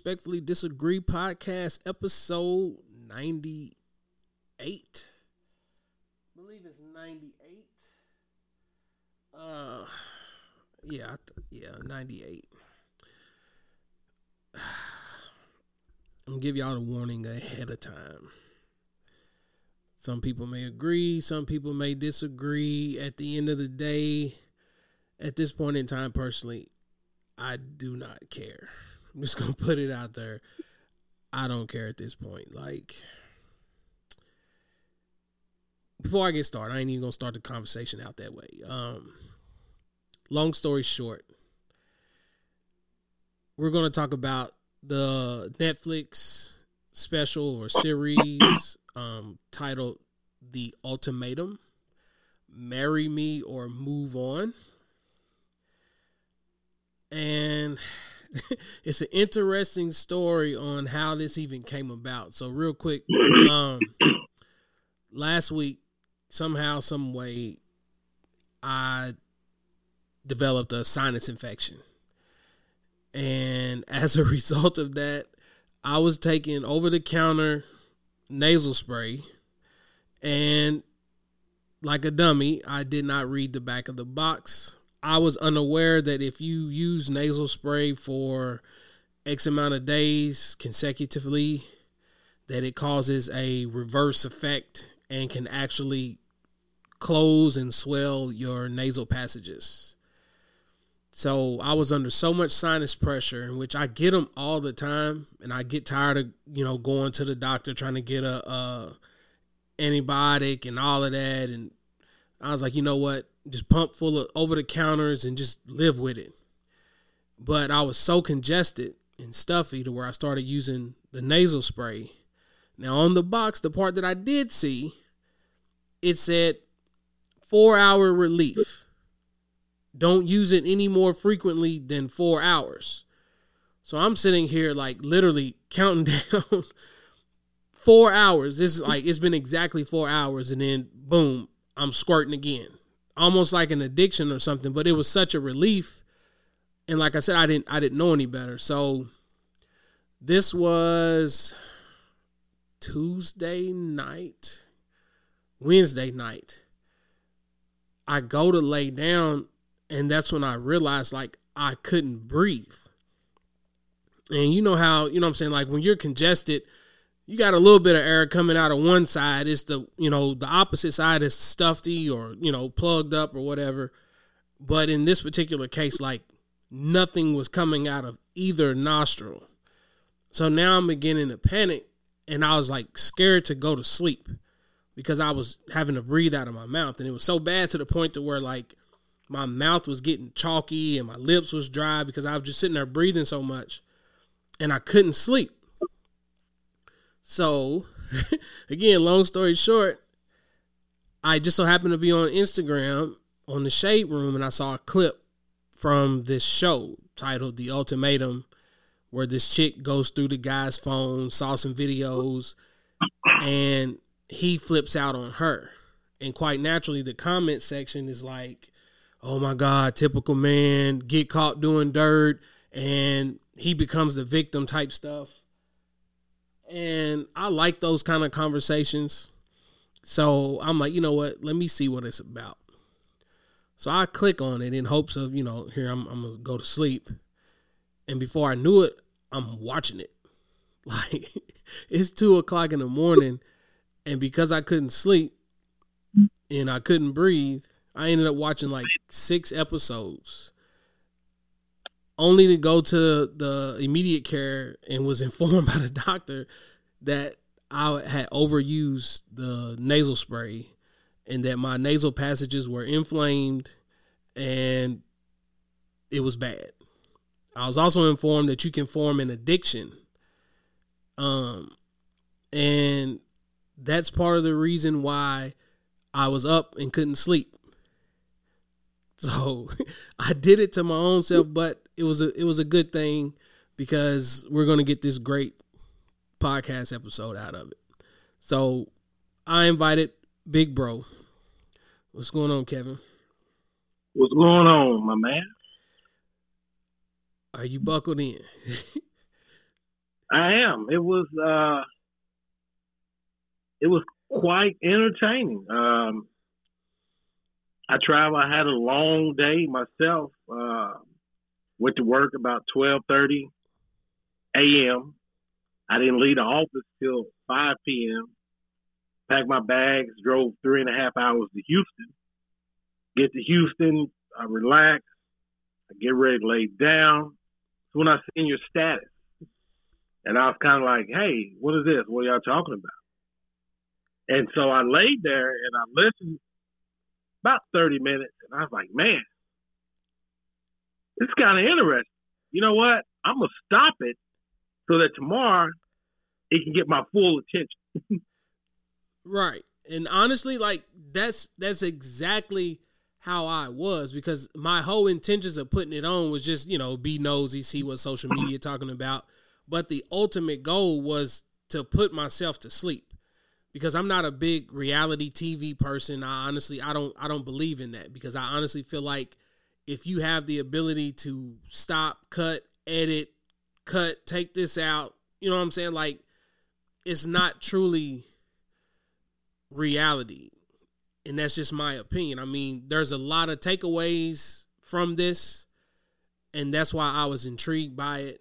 Respectfully Disagree podcast, episode 98. I believe it's 98. Uh, yeah, th- yeah, 98. I'm gonna give y'all the warning ahead of time. Some people may agree, some people may disagree. At the end of the day, at this point in time, personally, I do not care. I'm just gonna put it out there. I don't care at this point. Like before I get started, I ain't even gonna start the conversation out that way. Um long story short, we're gonna talk about the Netflix special or series um titled The Ultimatum. Marry me or move on. And it's an interesting story on how this even came about. So real quick, um last week somehow some way I developed a sinus infection. And as a result of that, I was taking over the counter nasal spray and like a dummy, I did not read the back of the box. I was unaware that if you use nasal spray for X amount of days consecutively, that it causes a reverse effect and can actually close and swell your nasal passages. So I was under so much sinus pressure, in which I get them all the time, and I get tired of you know going to the doctor trying to get a, a antibiotic and all of that, and I was like, you know what, just pump full of over the counters and just live with it. But I was so congested and stuffy to where I started using the nasal spray. Now on the box, the part that I did see, it said four hour relief. Don't use it any more frequently than four hours. So I'm sitting here like literally counting down four hours. This is like it's been exactly four hours, and then boom, I'm squirting again. Almost like an addiction or something, but it was such a relief. And like I said, I didn't I didn't know any better. So this was Tuesday night, Wednesday night. I go to lay down, and that's when I realized like I couldn't breathe. And you know how, you know I'm saying? Like when you're congested, you got a little bit of air coming out of one side. It's the, you know, the opposite side is stuffy or, you know, plugged up or whatever. But in this particular case, like nothing was coming out of either nostril. So now I'm beginning to panic and I was like scared to go to sleep because I was having to breathe out of my mouth and it was so bad to the point to where like my mouth was getting chalky and my lips was dry because I was just sitting there breathing so much and I couldn't sleep. So, again, long story short, I just so happened to be on Instagram on the Shade Room and I saw a clip from this show titled The Ultimatum where this chick goes through the guy's phone, saw some videos, and he flips out on her. And quite naturally, the comment section is like, oh my God, typical man, get caught doing dirt, and he becomes the victim type stuff. And I like those kind of conversations. So I'm like, you know what? Let me see what it's about. So I click on it in hopes of, you know, here I'm, I'm going to go to sleep. And before I knew it, I'm watching it. Like it's two o'clock in the morning. And because I couldn't sleep and I couldn't breathe, I ended up watching like six episodes only to go to the immediate care and was informed by the doctor that I had overused the nasal spray and that my nasal passages were inflamed and it was bad. I was also informed that you can form an addiction. Um and that's part of the reason why I was up and couldn't sleep. So I did it to my own self, but it was a it was a good thing because we're gonna get this great podcast episode out of it. So I invited Big Bro. What's going on, Kevin? What's going on, my man? Are you buckled in? I am. It was uh, it was quite entertaining. Um, I traveled. I had a long day myself. Uh, went to work about twelve thirty a.m. I didn't leave the office till five p.m. Packed my bags, drove three and a half hours to Houston. Get to Houston, I relax, I get ready to lay down. So when I seen your status, and I was kind of like, "Hey, what is this? What are y'all talking about?" And so I laid there and I listened about 30 minutes, and I was like, man, it's kind of interesting. You know what? I'm gonna stop it so that tomorrow it can get my full attention. right. And honestly, like that's that's exactly how I was because my whole intentions of putting it on was just, you know, be nosy, see what social media talking about. But the ultimate goal was to put myself to sleep because I'm not a big reality TV person. I honestly I don't I don't believe in that because I honestly feel like if you have the ability to stop, cut, edit, cut, take this out, you know what I'm saying? Like it's not truly reality. And that's just my opinion. I mean, there's a lot of takeaways from this and that's why I was intrigued by it.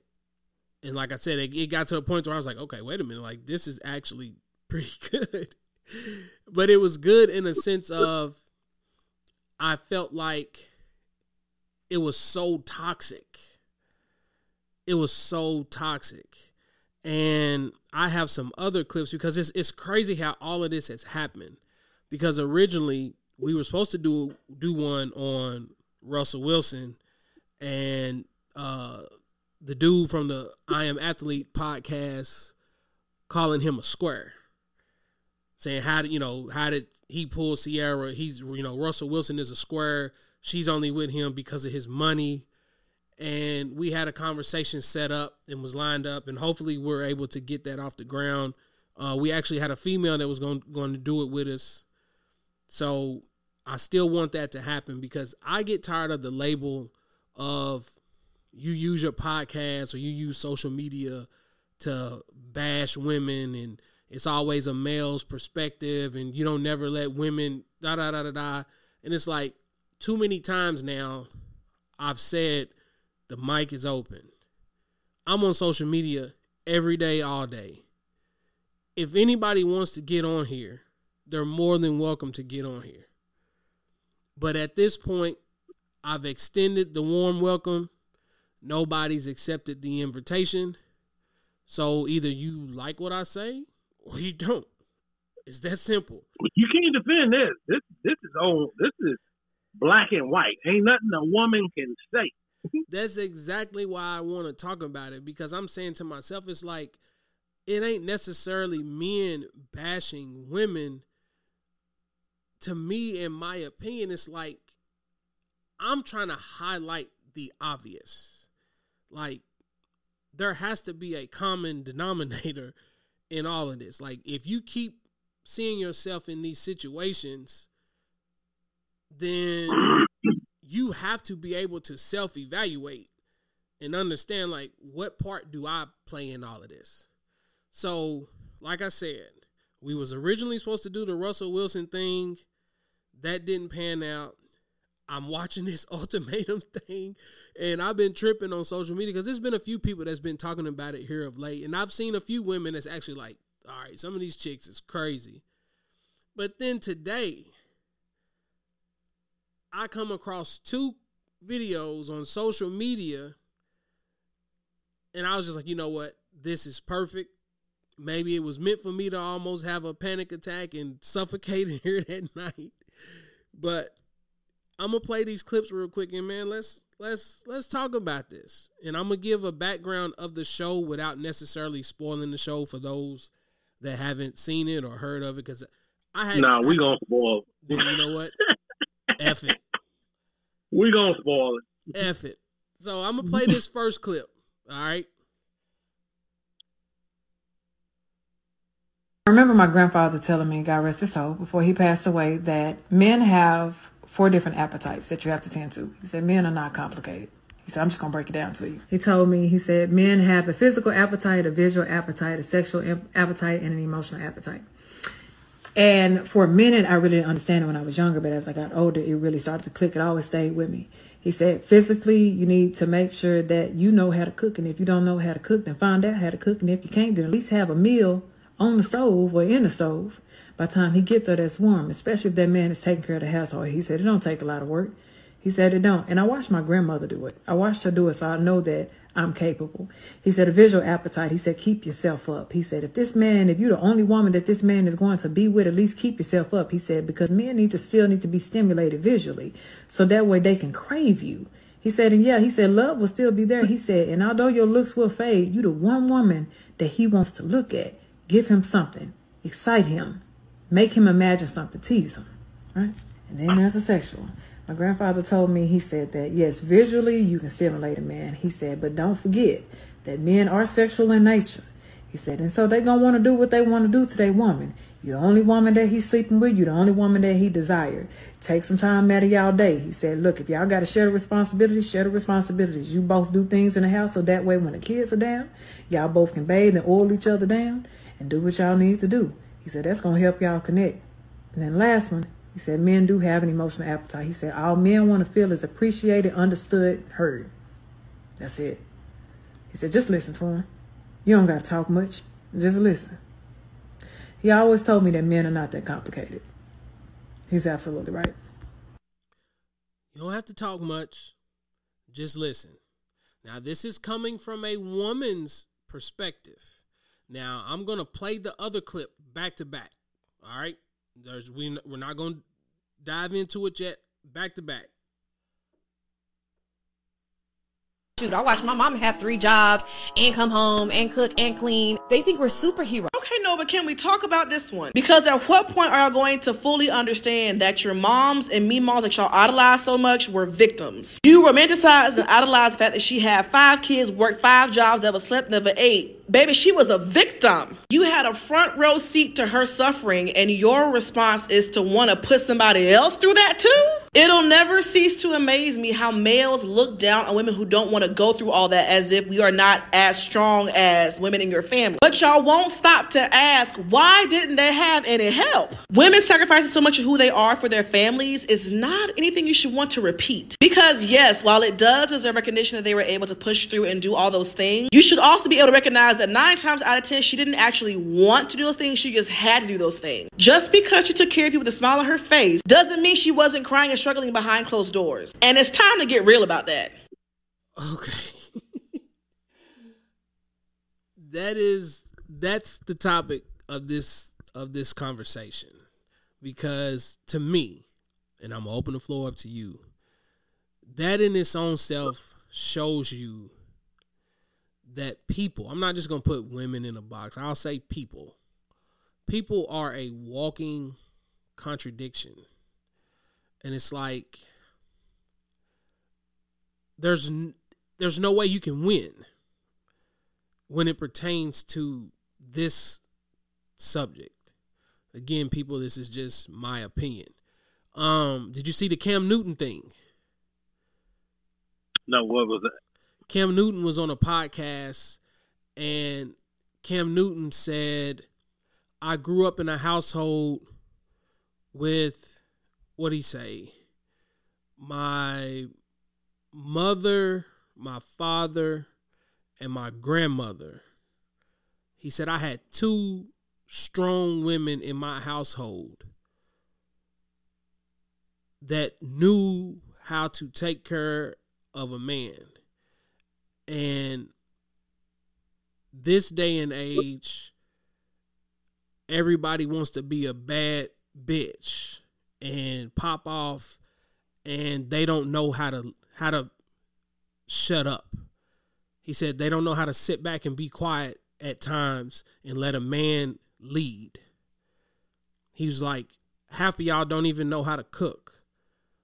And like I said, it, it got to a point where I was like, okay, wait a minute, like this is actually pretty good. but it was good in a sense of I felt like it was so toxic. It was so toxic. And I have some other clips because it's it's crazy how all of this has happened. Because originally we were supposed to do do one on Russell Wilson and uh the dude from the I Am Athlete podcast calling him a square saying how did you know how did he pull Ciara? He's you know Russell Wilson is a square. She's only with him because of his money. And we had a conversation set up and was lined up, and hopefully we're able to get that off the ground. Uh, we actually had a female that was going going to do it with us, so I still want that to happen because I get tired of the label of you use your podcast or you use social media to bash women and it's always a male's perspective and you don't never let women da da da da da. And it's like too many times now I've said the mic is open. I'm on social media every day, all day. If anybody wants to get on here, they're more than welcome to get on here. But at this point, I've extended the warm welcome. Nobody's accepted the invitation. So either you like what I say or you don't. It's that simple. You can't defend this. This this is old. This is black and white. Ain't nothing a woman can say. That's exactly why I want to talk about it because I'm saying to myself, it's like it ain't necessarily men bashing women. To me, in my opinion, it's like I'm trying to highlight the obvious. Like there has to be a common denominator in all of this. Like if you keep seeing yourself in these situations, then you have to be able to self-evaluate and understand like what part do I play in all of this. So, like I said, we was originally supposed to do the Russell Wilson thing. That didn't pan out. I'm watching this ultimatum thing and I've been tripping on social media because there's been a few people that's been talking about it here of late. And I've seen a few women that's actually like, all right, some of these chicks is crazy. But then today, I come across two videos on social media and I was just like, you know what? This is perfect. Maybe it was meant for me to almost have a panic attack and suffocate in here that night. But I'm gonna play these clips real quick, and man, let's let's let's talk about this. And I'm gonna give a background of the show without necessarily spoiling the show for those that haven't seen it or heard of it. Because I had nah, we gonna spoil. You know what? F it. We gonna spoil it. F it. So I'm gonna play this first clip. All right. I remember my grandfather telling me, God rest his soul, before he passed away, that men have four different appetites that you have to tend to. He said men are not complicated. He said, I'm just going to break it down to you. He told me, he said, men have a physical appetite, a visual appetite, a sexual appetite, and an emotional appetite. And for a minute, I really didn't understand it when I was younger, but as I got older, it really started to click. It always stayed with me. He said, physically, you need to make sure that you know how to cook. And if you don't know how to cook, then find out how to cook. And if you can't, then at least have a meal on the stove or in the stove. By the time he get there, that's warm, especially if that man is taking care of the household. He said, it don't take a lot of work. He said it don't. And I watched my grandmother do it. I watched her do it, so I know that I'm capable. He said a visual appetite. He said keep yourself up. He said if this man, if you're the only woman that this man is going to be with, at least keep yourself up. He said because men need to still need to be stimulated visually, so that way they can crave you. He said, and yeah, he said love will still be there. He said, and although your looks will fade, you the one woman that he wants to look at. Give him something, excite him, make him imagine something, tease him, right? And then there's a sexual. My grandfather told me, he said that, yes, visually you can stimulate a man. He said, but don't forget that men are sexual in nature. He said, and so they're going to want to do what they want to do to their woman. You're the only woman that he's sleeping with. You're the only woman that he desired. Take some time out of y'all day. He said, look, if y'all got to share the responsibilities, share the responsibilities. You both do things in the house so that way when the kids are down, y'all both can bathe and oil each other down and do what y'all need to do. He said, that's going to help y'all connect. And then last one, he said, men do have an emotional appetite. He said, all men want to feel is appreciated, understood, heard. That's it. He said, just listen to him. You don't got to talk much. Just listen. He always told me that men are not that complicated. He's absolutely right. You don't have to talk much. Just listen. Now, this is coming from a woman's perspective. Now, I'm going to play the other clip back to back. All right? There's we we're not going to dive into it yet. Back to back. Shoot, I watched my mom have three jobs and come home and cook and clean. They think we're superheroes. Okay, no, but can we talk about this one? Because at what point are y'all going to fully understand that your moms and me moms that y'all idolize so much were victims? You romanticize and idolize the fact that she had five kids, worked five jobs, never slept, never ate. Baby, she was a victim. You had a front row seat to her suffering, and your response is to want to put somebody else through that too? It'll never cease to amaze me how males look down on women who don't want to go through all that as if we are not as strong as women in your family. But y'all won't stop to ask, why didn't they have any help? Women sacrificing so much of who they are for their families is not anything you should want to repeat. Because, yes, while it does deserve recognition that they were able to push through and do all those things, you should also be able to recognize that nine times out of ten, she didn't actually want to do those things, she just had to do those things. Just because she took care of you with a smile on her face doesn't mean she wasn't crying and struggling behind closed doors. And it's time to get real about that. Okay. that is that's the topic of this of this conversation. Because to me, and I'm gonna open the floor up to you, that in its own self shows you that people, I'm not just gonna put women in a box, I'll say people. People are a walking contradiction and it's like there's there's no way you can win when it pertains to this subject. Again, people, this is just my opinion. Um, did you see the Cam Newton thing? No, what was it? Cam Newton was on a podcast and Cam Newton said, I grew up in a household with what he say? My mother, my father, and my grandmother. He said I had two strong women in my household that knew how to take care of a man. And this day and age, everybody wants to be a bad bitch and pop off and they don't know how to how to shut up. He said they don't know how to sit back and be quiet at times and let a man lead. He was like, half of y'all don't even know how to cook,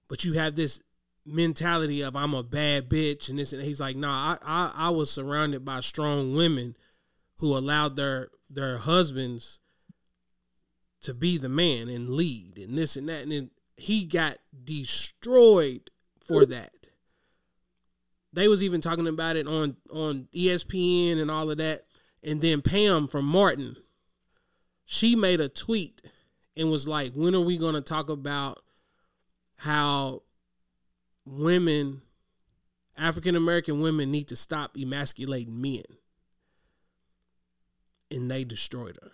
but you have this mentality of I'm a bad bitch and this and he's like, nah, I, I, I was surrounded by strong women who allowed their their husbands to be the man and lead and this and that. And then he got destroyed for that. they was even talking about it on on ESPN and all of that. And then Pam from Martin, she made a tweet and was like, "When are we going to talk about how women, African American women, need to stop emasculating men?" And they destroyed her.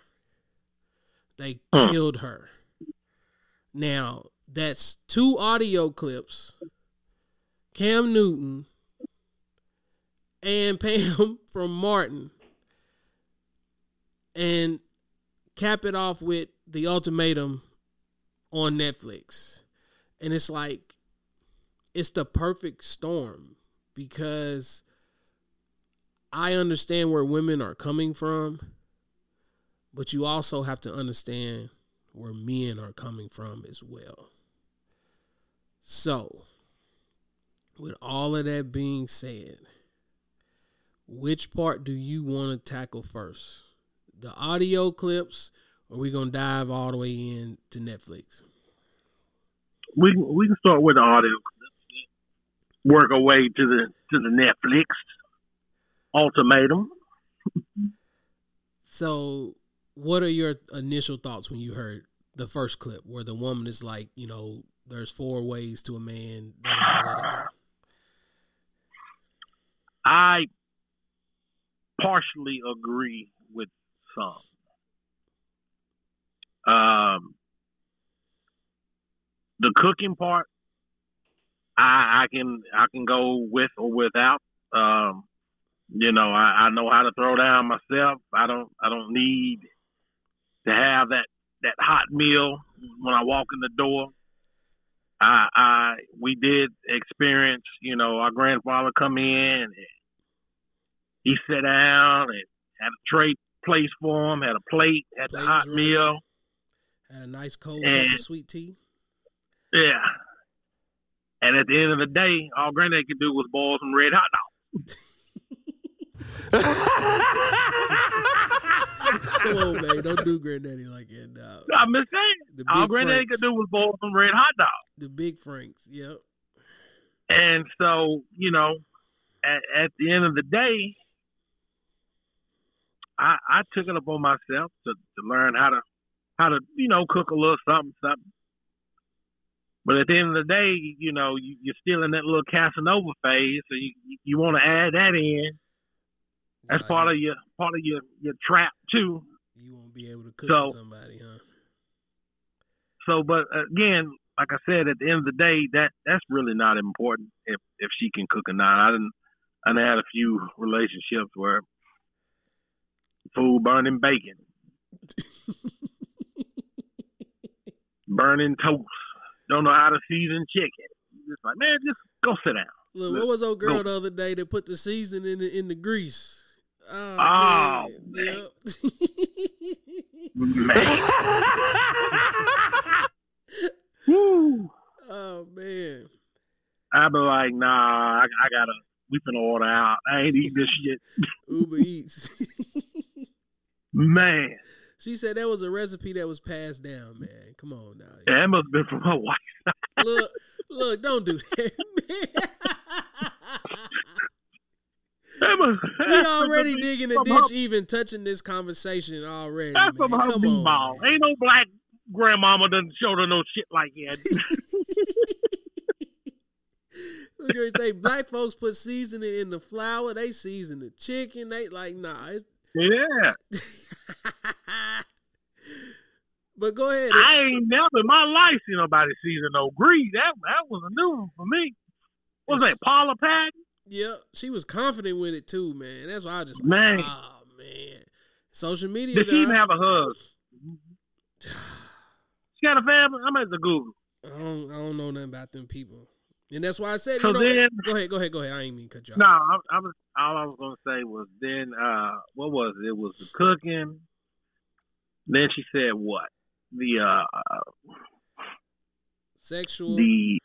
They hmm. killed her. Now that's two audio clips. Cam Newton and Pam from Martin. And cap it off with the ultimatum on Netflix. And it's like it's the perfect storm because I understand where women are coming from, but you also have to understand where men are coming from as well. So, with all of that being said, which part do you want to tackle first? The audio clips, or we gonna dive all the way in to Netflix? We we can start with the audio. Work our way to the to the Netflix ultimatum. So, what are your initial thoughts when you heard the first clip where the woman is like, you know, there's four ways to a man? I partially agree with some. Um, the cooking part, I, I can I can go with or without. Um, you know, I, I know how to throw down myself. I don't I don't need to have that that hot meal when I walk in the door. I, I we did experience, you know, our grandfather come in and he sat down and had a tray placed for him, had a plate, had the hot ready. meal. Had a nice cold cup of sweet tea. Yeah. And at the end of the day, all Granddad could do was boil some red hot dogs. Come on, man, don't do granddaddy like that. Dog. I'm just saying. All big Granddad Franks. could do was boil some red hot dogs. The big Franks. Yep. And so, you know, at, at the end of the day, I, I took it upon myself to, to learn how to how to you know cook a little something something. But at the end of the day, you know, you, you're still in that little Casanova phase, so you you want to add that in. That's Nah, part of your part of your your trap too. You won't be able to cook So- somebody, huh? So, but again, like I said, at the end of the day, that that's really not important if if she can cook or not. I didn't. I done had a few relationships where food burning bacon, burning toast, don't know how to season chicken. Just like man, just go sit down. Look, what was old girl No. the other day that put the seasoning in the in the grease? Oh, Oh, man. Yep. Man, woo! oh man. I be like, nah, I, I gotta. We finna order out. I ain't eating this shit, Uber Eats. man. She said that was a recipe that was passed down, man. Come on now. That must have been from her wife. Look, look, don't do that, man. Must, we already digging a ditch, even touching this conversation already. That's man. from her Come on. Ain't no black grandmama doesn't show her no shit like that. Look say black folks put seasoning in the flour, they season the chicken. They like nah. It's, yeah. but go ahead. I ain't never in my life seen nobody season no grease. That that was a new one for me. What was that, Paula Patton? Yep, she was confident with it too, man. That's why I just Man. Like, oh man, social media. Did she even have a husband? She got a family? I'm at the Google. I don't, I don't know nothing about them people, and that's why I said. So you know, then- go ahead, go ahead, go ahead. I ain't mean to cut you off. No, I, I was all I was gonna say was then uh what was it? It was the cooking. Then she said what? The uh Sexual. the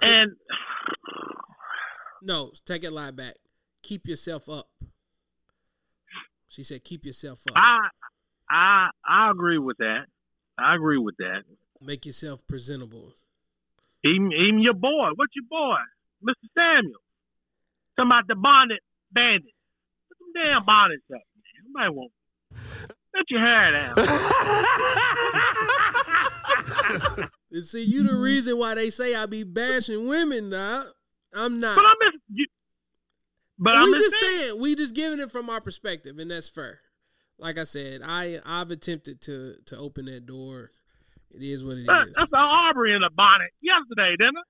and no, take it lie back. Keep yourself up. She said, "Keep yourself up. I I I agree with that. I agree with that. Make yourself presentable." Even even your boy. What's your boy? Mr. Samuel. Talking about the bonnet bandit. Put them damn bonnets up, man. Nobody won't. Let your hair down. And see, you the reason why they say I be bashing women, dog. I'm not. But I'm just, you, but we I'm just saying. saying we just giving it from our perspective, and that's fair. Like I said, I I've attempted to to open that door. It is what it That- is. That's the Aubrey in a bonnet yesterday, didn't it?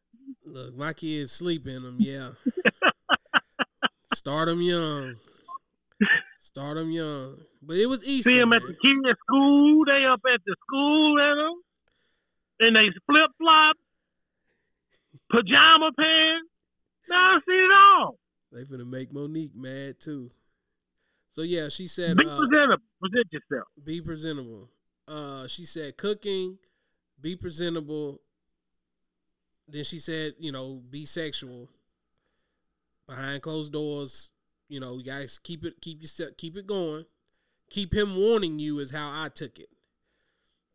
Look, my kids sleep in them. Yeah, start them young. Start them young. But it was Easter. See them at man. the kids' school. They up at the school in them. And they flip flop, pajama pants. Now I see it all. They finna make Monique mad too. So yeah, she said Be uh, presentable. Present yourself. be presentable. Uh, she said cooking, be presentable. Then she said, you know, be sexual. Behind closed doors, you know, you guys keep it, keep your, keep it going. Keep him warning you is how I took it.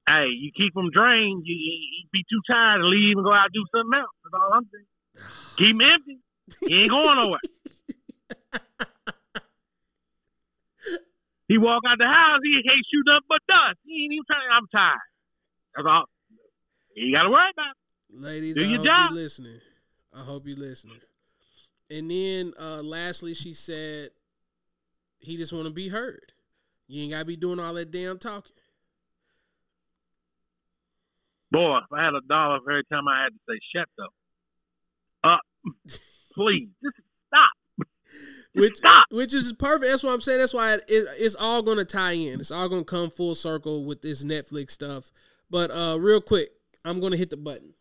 Hey, you keep them drained. You, you, you be too tired to leave and go out and do something else. That's all I'm saying. Keep him empty. He ain't going nowhere. he walk out the house. He can't shoot nothing but dust. He ain't even trying. I'm tired. That's all. You got to worry about. it. Ladies, Do I your hope job. you're listening. I hope you're listening. And then uh lastly, she said he just want to be heard. You ain't gotta be doing all that damn talking. Boy, if I had a dollar for every time I had to say shut up, up, please, just stop. which Stop. which is perfect. That's what I'm saying. That's why it, it, it's all going to tie in. It's all going to come full circle with this Netflix stuff. But uh, real quick, I'm going to hit the button.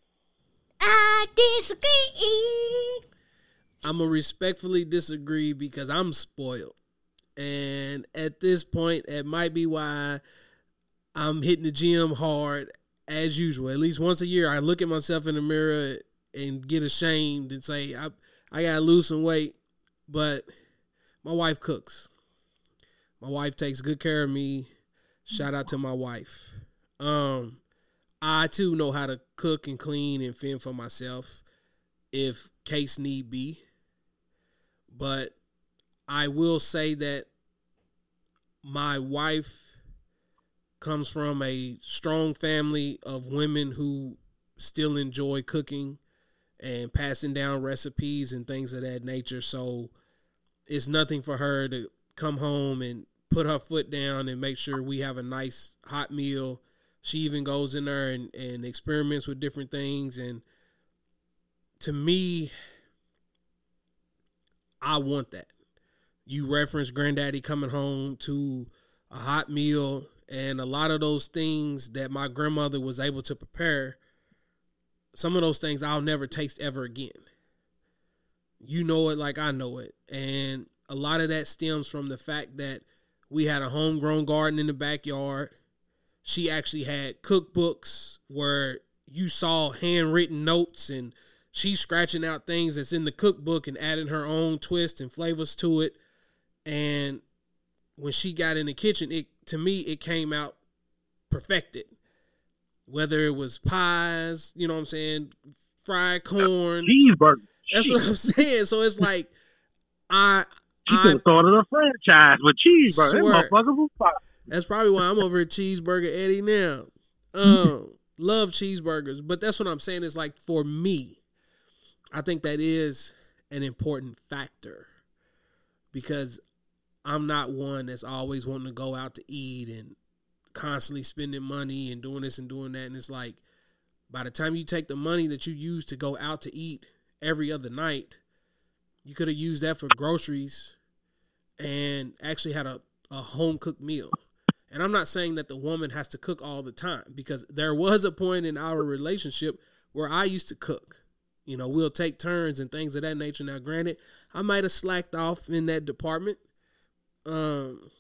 I disagree. I'm gonna respectfully disagree because I'm spoiled, and at this point, it might be why I'm hitting the gym hard as usual. At least once a year, I look at myself in the mirror and get ashamed and say I I gotta lose some weight. But my wife cooks. My wife takes good care of me. Shout out to my wife. Um, I too know how to cook and clean and fend for myself if case need be. But I will say that my wife comes from a strong family of women who still enjoy cooking and passing down recipes and things of that nature. So it's nothing for her to come home and put her foot down and make sure we have a nice hot meal. She even goes in there and, and experiments with different things. And to me, I want that. You reference granddaddy coming home to a hot meal and a lot of those things that my grandmother was able to prepare. Some of those things I'll never taste ever again. You know it like I know it. And a lot of that stems from the fact that we had a homegrown garden in the backyard. She actually had cookbooks where you saw handwritten notes and she's scratching out things that's in the cookbook and adding her own twist and flavors to it. And when she got in the kitchen, it to me it came out perfected. Whether it was pies, you know what I'm saying, fried corn. Cheeseburger. That's what I'm saying. So it's like I She I started a franchise with cheeseburger. That motherfucker was fire. That's probably why I'm over at Cheeseburger Eddie now. Um, love cheeseburgers, but that's what I'm saying is like for me, I think that is an important factor because I'm not one that's always wanting to go out to eat and constantly spending money and doing this and doing that. And it's like by the time you take the money that you use to go out to eat every other night, you could have used that for groceries and actually had a, a home cooked meal. And I'm not saying that the woman has to cook all the time because there was a point in our relationship where I used to cook. You know, we'll take turns and things of that nature. Now, granted, I might have slacked off in that department. Um,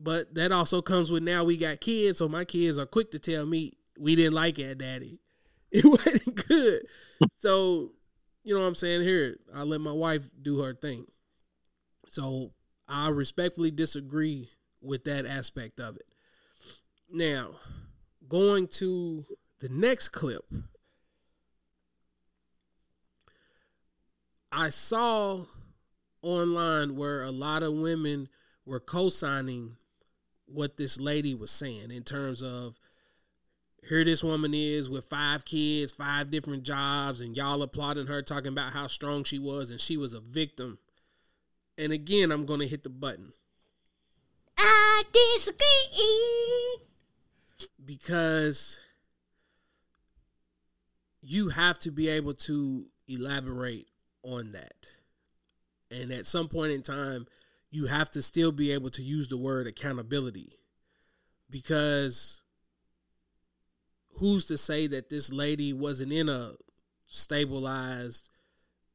but that also comes with now we got kids, so my kids are quick to tell me we didn't like it, daddy. It wasn't good. so, you know what I'm saying? Here, I let my wife do her thing. So I respectfully disagree with that aspect of it. Now, going to the next clip. I saw online where a lot of women were co-signing what this lady was saying in terms of here this woman is with five kids, five different jobs, and y'all applauding her, talking about how strong she was, and she was a victim. And again, I'm going to hit the button I disagree. because you have to be able to elaborate on that. And at some point in time, you have to still be able to use the word accountability because who's to say that this lady wasn't in a stabilized,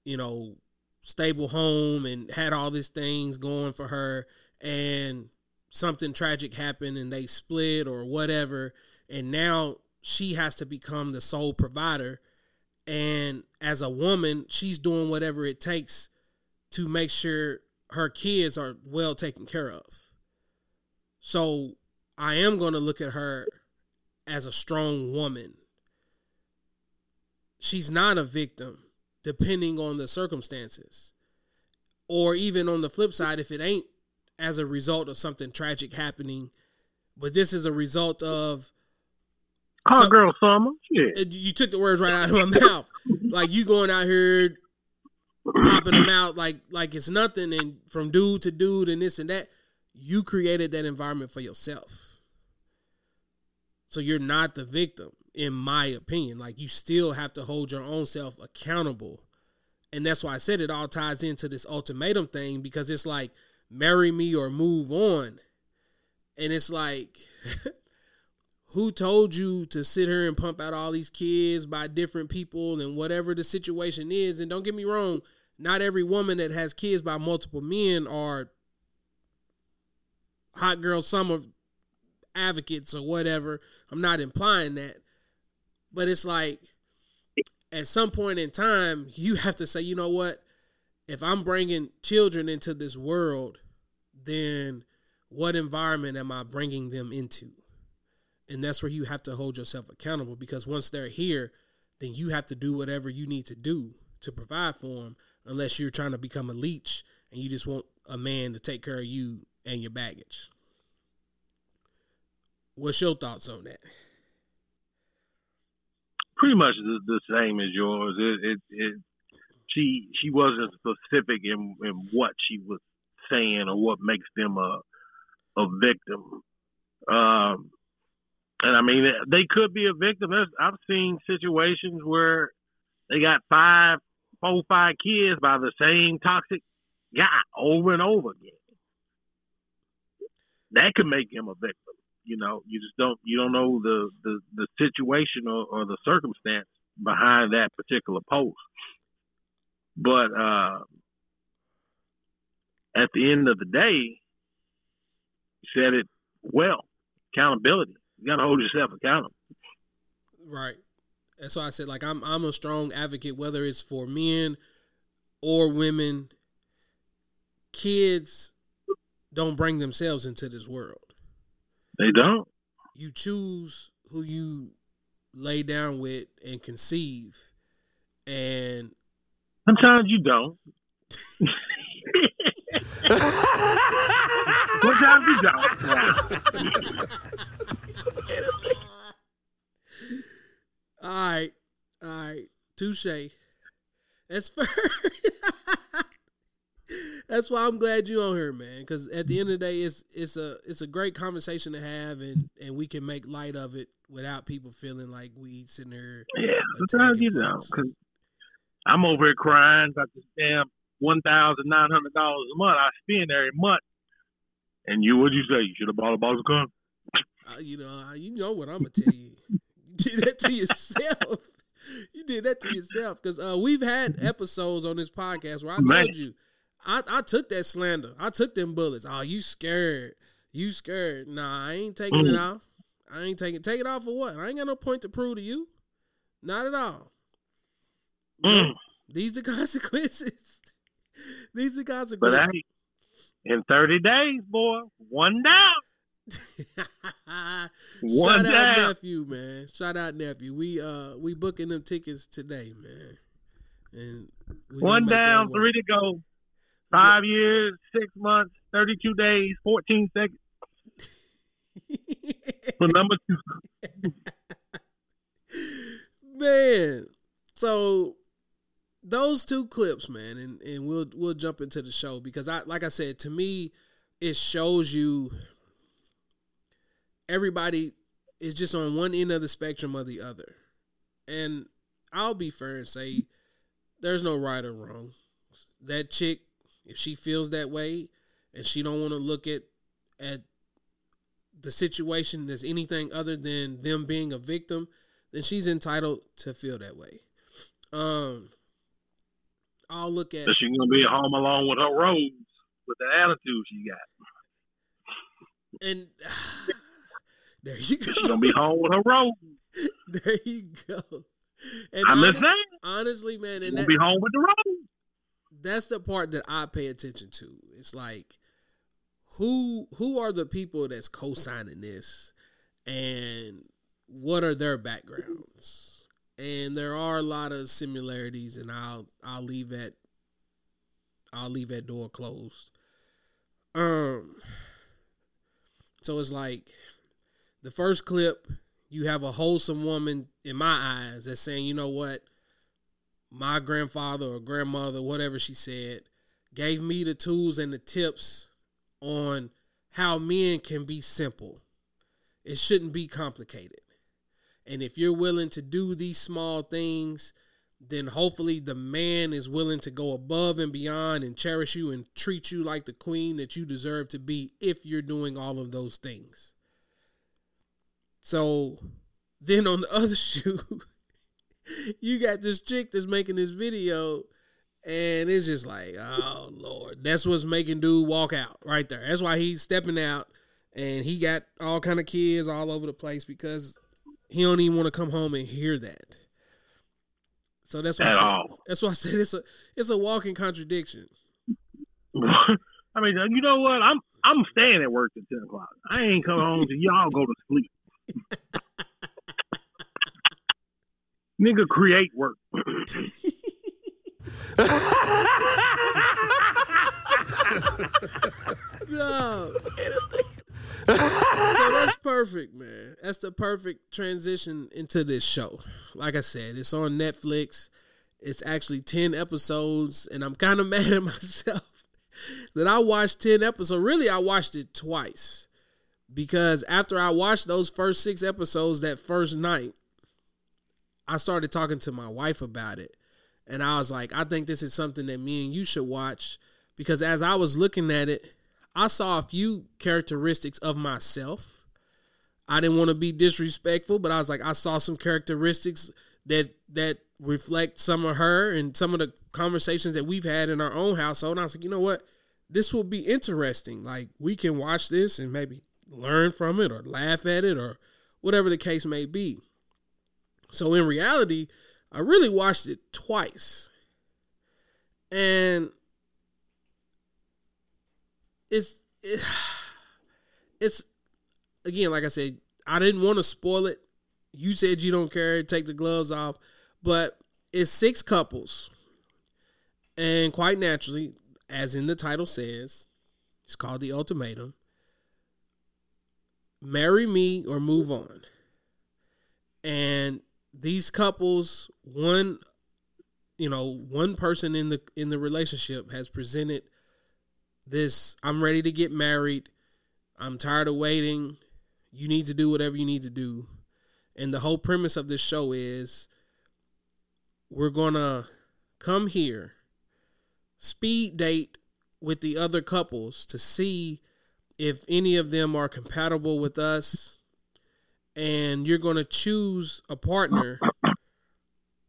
you know, stable home and had all these things going for her and something tragic happened and they split or whatever and now she has to become the sole provider. And as a woman she's doing whatever it takes to make sure her kids are well taken care of. So i am going to look at her as a strong woman. She's not a victim depending on the circumstances. Or even on the flip side if it ain't as a result of something tragic happening but this is a result of Hot So- girl summer. Shit. Uh, you took the words right out of my mouth. Like you going out here popping them out like like it's nothing, and from dude to dude and this and that. You created that environment for yourself, so you're not the victim, in my opinion. Like you still have to hold your own self accountable, and that's why I said it all ties into this ultimatum thing because it's like marry me or move on, and it's like. who told you to sit here and pump out all these kids by different people and whatever the situation is? And don't get me wrong not every woman that has kids by multiple men are hot girl summer advocates or whatever. I'm not implying that. But it's like at some point in time you have to say you know what if i'm bringing children into this world then what environment am i bringing them into and that's where you have to hold yourself accountable because once they're here, then you have to do whatever you need to do to provide for them, unless you're trying to become a leech and you just want a man to take care of you and your baggage. What's your thoughts on that? Pretty much the, the same as yours. It, it, it, she she wasn't specific in, in what she was saying or what makes them a a victim. Um, and I mean, they could be a victim. I've seen situations where they got five, four, five kids by the same toxic guy over and over again. That could make him a victim. You know, you just don't you don't know the the, the situation or, or the circumstance behind that particular post. But uh, at the end of the day, you said it well. Accountability. You got to hold yourself accountable. Right. That's why I said like I'm I'm a strong advocate whether it's for men or women. Kids don't bring themselves into this world. They don't. You choose who you lay down with and conceive. And Sometimes you don't. Sometimes you don't. all right, all right, touche. That's fair. That's why I'm glad you on here, man. Because at the end of the day, it's it's a it's a great conversation to have, and and we can make light of it without people feeling like we sitting there. Yeah, sometimes you don't. folks. I'm over here crying about this damn one thousand nine hundred dollars a month I spend every month. And you, what'd you say? You should have bought a box of cum. Uh, you know, uh, you know what I'm gonna tell you. You did that to yourself. You did that to yourself because uh, we've had episodes on this podcast where I Man. told you, I, I took that slander. I took them bullets. Oh, you scared? You scared? Nah, I ain't taking it Mm. off. I ain't taking. Take it off for what? I ain't got no point to prove to you. Not at all. Mm. These the consequences. These the But consequences. hey, in 30 days, boy, one down. One Shout out nephew, man. Shout out nephew. We uh we booking them tickets today, man. And One down, three to go. Five years, six months, 32 days, 14 seconds for number two. man. So those two clips, man, and, and we'll we'll jump into the show because I like I said, to me, it shows you everybody is just on one end of the spectrum or the other. And I'll be fair and say there's no right or wrong. That chick, if she feels that way and she don't want to look at at the situation as anything other than them being a victim, then she's entitled to feel that way. Um, I'll look at So she's gonna be home alone with her rose with the attitude she got. and there you She's gonna be home with her rose. There you go. And I'm just saying, honestly, man, and that, be home with the rose. that's the part that I pay attention to. It's like who who are the people that's co-signing this and what are their backgrounds? And there are a lot of similarities and I'll I'll leave that I'll leave that door closed. Um so it's like the first clip you have a wholesome woman in my eyes that's saying, "You know what? my grandfather or grandmother, whatever she said, gave me the tools and the tips on how men can be simple. It shouldn't be complicated. And if you're willing to do these small things, then hopefully the man is willing to go above and beyond and cherish you and treat you like the queen that you deserve to be if you're doing all of those things. So then on the other shoe, you got this chick that's making this video and it's just like oh lord that's what's making dude walk out right there that's why he's stepping out and he got all kind of kids all over the place because he don't even want to come home and hear that so that's why I said, all. that's why I said it's a it's a walking contradiction I mean, you know what? I'm I'm staying at work at ten o'clock. I ain't coming home till y'all go to sleep. Nigga, create work. no. Perfect, man. That's the perfect transition into this show. Like I said, it's on Netflix. It's actually 10 episodes, and I'm kind of mad at myself that I watched 10 episodes. Really, I watched it twice because after I watched those first six episodes that first night, I started talking to my wife about it. And I was like, I think this is something that me and you should watch because as I was looking at it, I saw a few characteristics of myself. I didn't want to be disrespectful, but I was like, I saw some characteristics that that reflect some of her and some of the conversations that we've had in our own household. And I was like, you know what? This will be interesting. Like we can watch this and maybe learn from it or laugh at it or whatever the case may be. So in reality, I really watched it twice. And it's it, it's again like I said, I didn't want to spoil it. You said you don't care, take the gloves off, but it's six couples. And quite naturally, as in the title says, it's called the ultimatum. Marry me or move on. And these couples, one you know, one person in the in the relationship has presented this I'm ready to get married. I'm tired of waiting. You need to do whatever you need to do. And the whole premise of this show is we're going to come here, speed date with the other couples to see if any of them are compatible with us. And you're going to choose a partner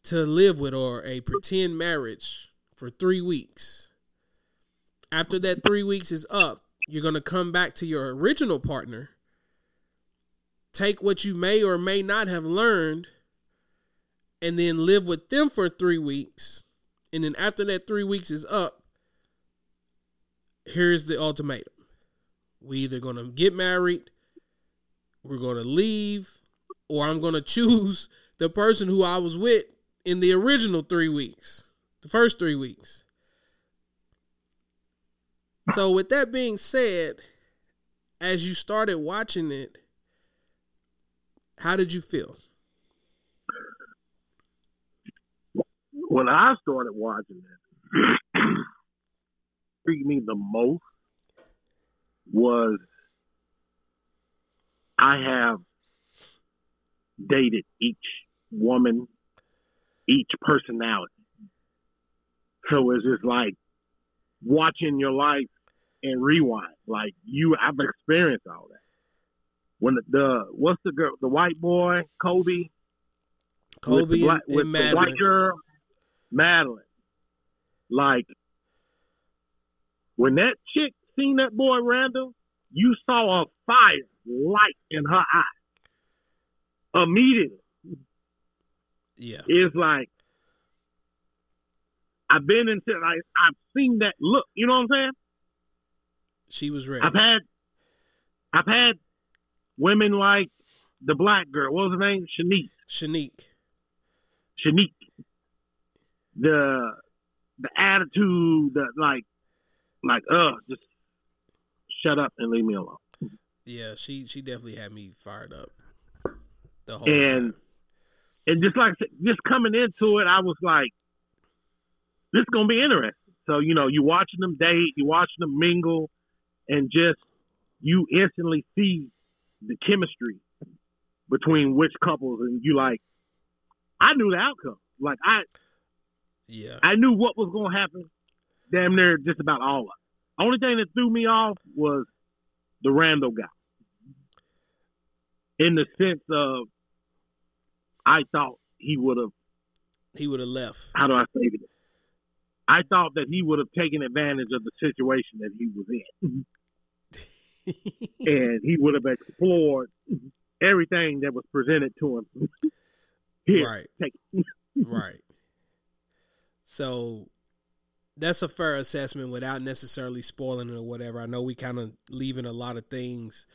to live with or a pretend marriage for three weeks. After that three weeks is up, you're going to come back to your original partner, take what you may or may not have learned, and then live with them for three weeks. And then after that three weeks is up, here's the ultimatum. We either to get married, we're to leave, or I'm to choose the person who I was with in the original three weeks. The first three weeks. So with that being said, as you started watching it, how did you feel? When I started watching it, intrigued me the most was I have dated each woman, each personality. So it's just like watching your life and rewind. Like you, I've experienced all that. When the, the what's the girl, the white boy, Colby, Colby with the, black, and, with and the Madlyn. white girl, Madlyn. Like when that chick seen that boy Randall, you saw a fire light in her eye. Immediately, Yeah. it's like I've been into like I've seen that look. You know what I'm saying? She was ready. I've had I've had women like the black girl. What was her name? Shanique. Shanique. Shanique. The the attitude, the like like uh just shut up and leave me alone. Yeah, she she definitely had me fired up the whole And time. and just like just coming into it, I was like, this is gonna be interesting. So you know, you watching them date, you watching them mingle, and just you instantly see the chemistry between which couples, and you like, I knew the outcome. Like I Yeah. I knew what was gonna happen. Damn near just about all of it. Only thing that threw me off was the Randall guy. In the sense of, I thought he would have He would have left. how do I say it? I thought that he would have taken advantage of the situation that he was in, and he would have explored everything that was presented to him. Here, Right. right. So that's a fair assessment without necessarily spoiling it or whatever. I know we kind of leaving a lot of things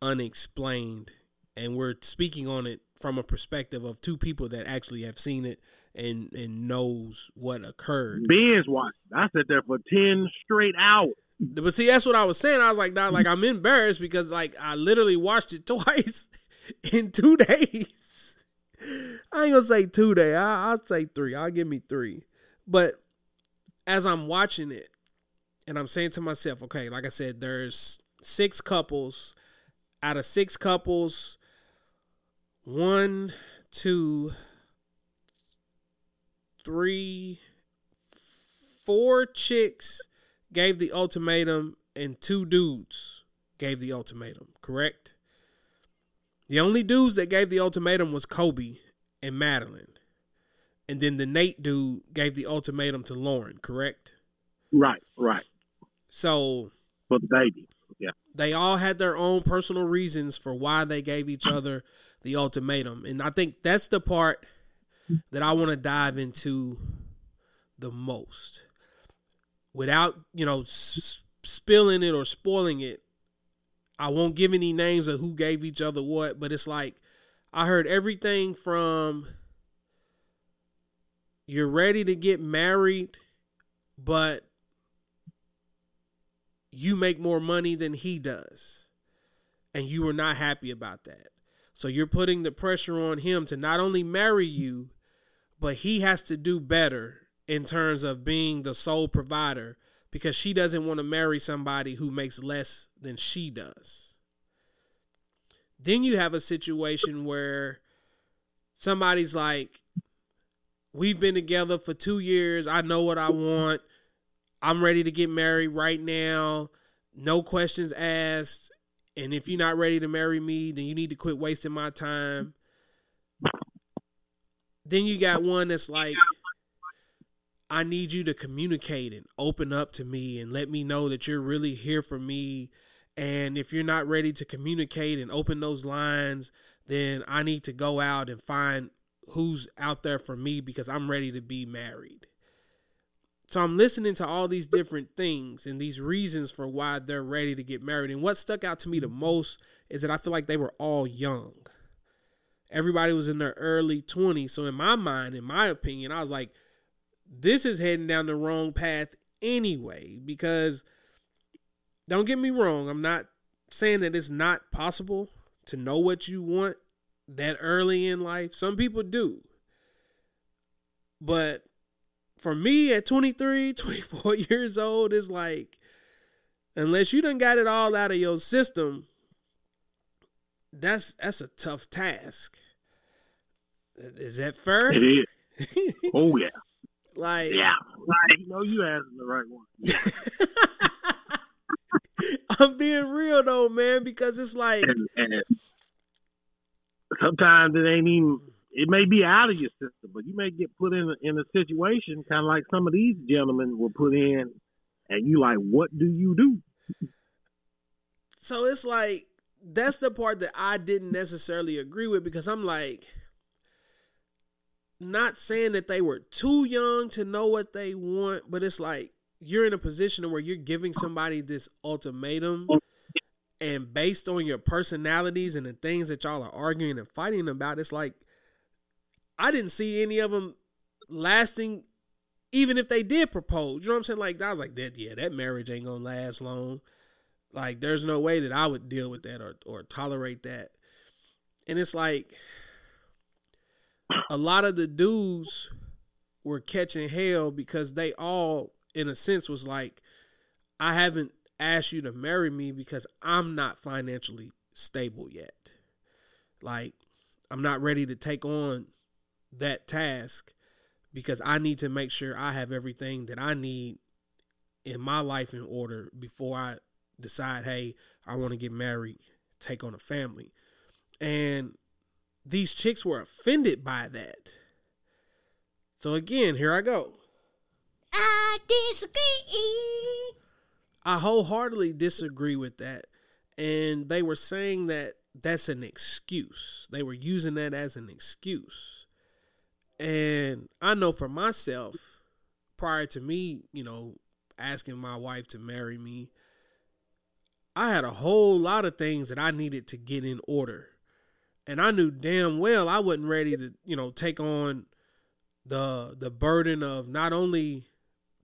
unexplained, and we're speaking on it from a perspective of two people that actually have seen it and and knows what occurred. Ben's watched. I sat there for ten straight hours. But see, that's what I was saying. I was like, nah, like I'm embarrassed because like I literally watched it twice in two days. I ain't gonna say two day. I, I'll say three. I'll give me three. But as I'm watching it, and I'm saying to myself, okay, like I said, there's six couples. Out of six couples, one, two, three, four chicks gave the ultimatum and two dudes gave the ultimatum, correct? The only dudes that gave the ultimatum was Colby and Madlyn. And then the Nate dude gave the ultimatum to Lauren, correct? Right, right. So For the baby. Yeah. they all had their own personal reasons for why they gave each other the ultimatum. And I think that's the part that I want to dive into the most. Without, you know, s- spilling it or spoiling it, I won't give any names of who gave each other what, but it's like I heard everything from you're ready to get married, but you make more money than he does. And you were not happy about that. So you're putting the pressure on him to not only marry you, but he has to do better in terms of being the sole provider because she doesn't want to marry somebody who makes less than she does. Then you have a situation where somebody's like, We've been together for two years. I know what I want. I'm ready to get married right now. No questions asked. And if you're not ready to marry me, then you need to quit wasting my time. Then you got one that's like, I need you to communicate and open up to me and let me know that you're really here for me. And if you're not ready to communicate and open those lines, then I need to go out and find who's out there for me because I'm ready to be married. So I'm listening to all these different things and these reasons for why they're ready to get married. And what stuck out to me the most is that I feel like they were all young. Everybody was in their early 20s. So in my mind, in my opinion, I was like, this is heading down the wrong path anyway because don't get me wrong, I'm not saying that it's not possible to know what you want that early in life. Some people do. But for me at 23, 24 years old, it's like, unless you done got it all out of your system, that's that's a tough task. Is that fair? It is. Oh yeah. Like Yeah. Like, you know you asking the right one. I'm being real though, man, because it's like And, and sometimes it ain't even it may be out of your system, but you may get put in a, in a situation kind of like some of these gentlemen were put in, and you like, what do you do? so it's like that's the part that I didn't necessarily agree with because I'm like not saying that they were too young to know what they want, but it's like you're in a position where you're giving somebody this ultimatum and based on your personalities and the things that y'all are arguing and fighting about, it's like I didn't see any of them lasting even if they did propose. You know what I'm saying? Like I was like that yeah, that marriage ain't going to last long. Like there's no way that I would deal with that or or tolerate that. And it's like a lot of the dudes were catching hell because they all in a sense was like I haven't asked you to marry me because I'm not financially stable yet. Like I'm not ready to take on that task because I need to make sure I have everything that I need in my life in order before I decide, hey, I want to get married, take on a family. And these chicks were offended by that. So again, here I go. I disagree. I wholeheartedly disagree with that. And they were saying that that's an excuse. They were using that as an excuse. And I know for myself, prior to me, you know, asking my wife to marry me, I had a whole lot of things that I needed to get in order. And I knew damn well I wasn't ready to, you know, take on the the burden of not only